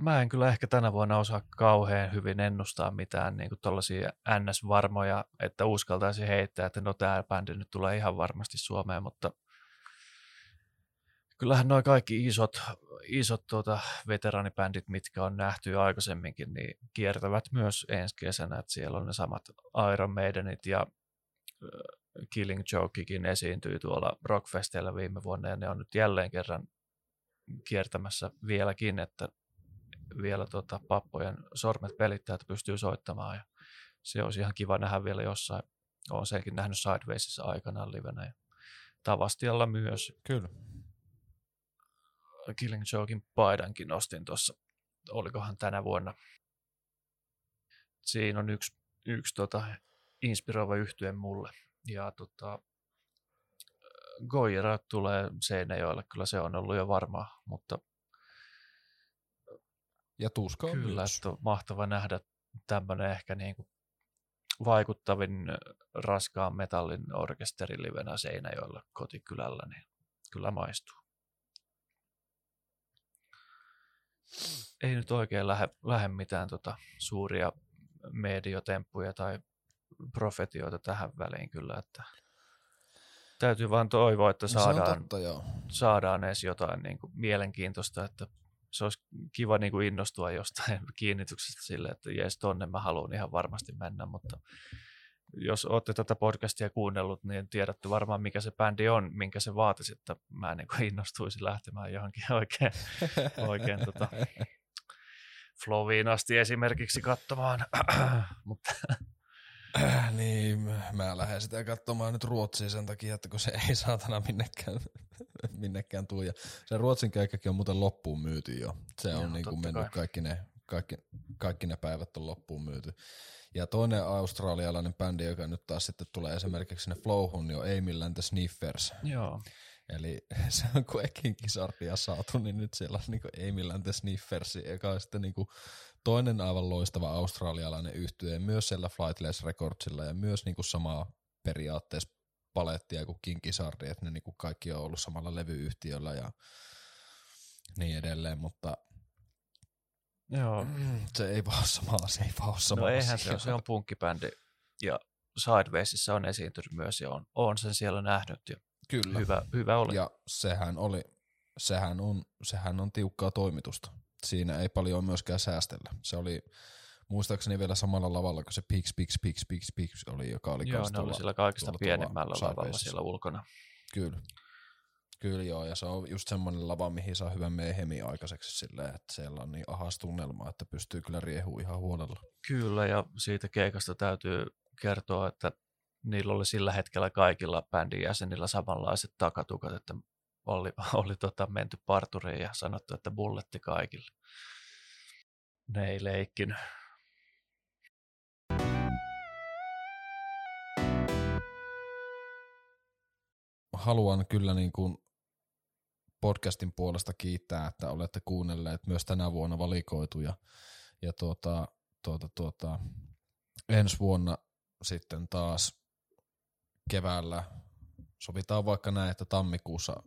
Mä en kyllä ehkä tänä vuonna osaa kauhean hyvin ennustaa mitään niin tuollaisia NS-varmoja, että uskaltaisi heittää, että no tämä bändi nyt tulee ihan varmasti Suomeen, mutta kyllähän nuo kaikki isot, isot tuota, veteraanibändit, mitkä on nähty aikaisemminkin, niin kiertävät myös ensi kesänä, että siellä on ne samat Iron Maidenit ja Killing Jokekin esiintyi tuolla Rockfestillä viime vuonna ja ne on nyt jälleen kerran kiertämässä vieläkin, että vielä tota, pappojen sormet pelittää, että pystyy soittamaan ja se olisi ihan kiva nähdä vielä jossain. Olen senkin nähnyt Sidewaysissa aikanaan livenä ja Tavastialla myös. Kyllä. Killing Jokein paidankin nostin tuossa, olikohan tänä vuonna. Siinä on yksi, yksi tota, inspiroiva yhtye mulle. Ja tota, Goira tulee Seinäjoelle, kyllä se on ollut jo varmaa, mutta Ja tuska on kyllä, myös. että on mahtava nähdä tämmöinen ehkä niin kuin vaikuttavin raskaan metallin orkesterilivenä Seinäjoella kotikylällä, niin kyllä maistuu. Ei nyt oikein lähde, lähde mitään tota suuria mediotemppuja tai profetioita tähän väliin kyllä, että täytyy vaan toivoa, että No saadaan, totta, joo. saadaan edes jotain niin kuin mielenkiintoista, että se olisi kiva niin kuin innostua jostain <laughs> kiinnityksestä sille, että jes tonne mä haluan ihan varmasti mennä, mutta jos olette tätä podcastia kuunnellut, niin tiedätte varmaan mikä se bändi on, minkä se vaatisi, että mä niin kuin <laughs> innostuisin lähtemään johonkin <laughs> oikein, oikein tota, Flowiin asti esimerkiksi katsomaan, <clears throat> mutta Äh, niin, mä lähden sitä katsomaan nyt Ruotsiin sen takia, että kun se ei saatana minnekään, <laughs> minnekään tuu. Ja se Ruotsin keikkakin on muuten loppuun myyty jo. Se on Joo, niin kuin mennyt kai. kaikki ne, kaikki, kaikki ne päivät on loppuun myyty. Ja toinen australialainen bändi, joka nyt taas sitten tulee esimerkiksi sinne Flowhun, niin on and the Sniffers. joo, Eli <laughs> se on kun ekin kisardia saatu, niin nyt siellä on niin and the Sniffers, joka on sitten niin kuin toinen aivan loistava australialainen yhtye, myös siellä Flightless Recordsilla ja myös niin kuin samaa periaatteessa palettia kuin King että ne niin kuin kaikki on ollut samalla levyyhtiöllä ja niin edelleen, mutta joo. <clears throat> se ei vaan ole sama, se ei vaan ole sama No eihän asia. se se on punkkibändi ja Sidewaysissa on esiintynyt myös ja on, on sen siellä nähnyt ja Kyllä. hyvä, hyvä oli. Ja sehän oli, sehän on, sehän on tiukkaa toimitusta. Siinä ei paljon myöskään säästellä. Se oli muistaakseni vielä samalla lavalla kuin se Pix, Pix, Pix, Pix, Pix oli, joka oli Joo, ne oli tuolla- sillä kaikista pienemmällä lavalla siellä ulkona. Kyllä. Kyllä joo, ja se on just semmoinen lava, mihin saa hyvän mehemi aikaiseksi silleen, että siellä on niin ahas tunnelma, että pystyy kyllä riehuu ihan huolella. Kyllä, ja siitä keikasta täytyy kertoa, että niillä oli sillä hetkellä kaikilla bändin jäsenillä samanlaiset takatukat, että oli, <laughs> oli tota, menty parturiin ja sanottu, että bulletti kaikille. Ne ei leikkinyt. Haluan kyllä niin kuin podcastin puolesta kiittää, että olette kuunnelleet myös tänä vuonna valikoituja. Ja tuota, tuota, tuota, ensi vuonna sitten taas keväällä, sovitaan vaikka näin, että tammikuussa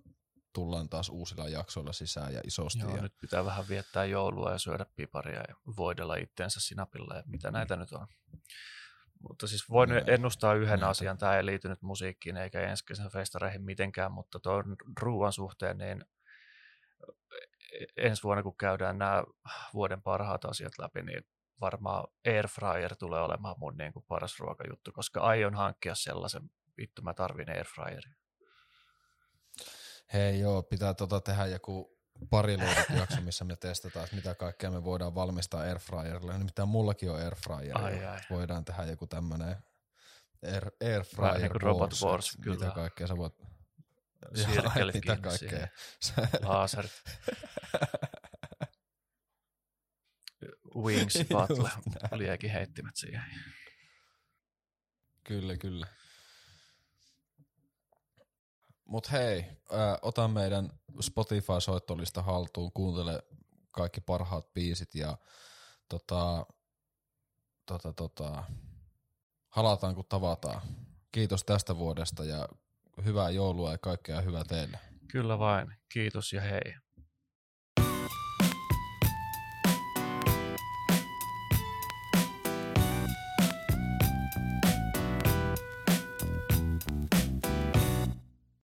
tullaan taas uusilla jaksoilla sisään ja isosti. Joo, ja nyt pitää vähän viettää joulua ja syödä piparia ja voidella itteensä sinapilla ja mitä näitä nyt on. Mutta siis voin Näitä. ennustaa yhden Näitä. asian, tämä ei liity nyt musiikkiin eikä ensi kesän festareihin mitenkään, mutta tuon ruoan suhteen, niin ensi vuonna kun käydään nämä vuoden parhaat asiat läpi, niin varmaan airfryer tulee olemaan mun niin kuin paras ruokajuttu, koska aion hankkia sellaisen, vittu mä tarvin airfryerin. Hei joo, pitää tota tehdä joku pari jakso, missä me testataan, että mitä kaikkea me voidaan valmistaa airfryerilla. Nimittäin mullakin on airfryer. Ai, ai. Voidaan tehdä joku tämmönen air, airfryer Vähän niin Robot wars, kyllä. Mitä kaikkea sä voit... <laughs> Mitä kaikkea. <laughs> Laser. Wings <laughs> Battle, liekin heittimet siihen. Kyllä, kyllä. Mut hei, ää, ota meidän Spotify-soittolista haltuun, kuuntele kaikki parhaat biisit ja tota, tota, tota, halataan kun tavataan. Kiitos tästä vuodesta ja hyvää joulua ja kaikkea hyvää teille. Kyllä vain. Kiitos ja hei.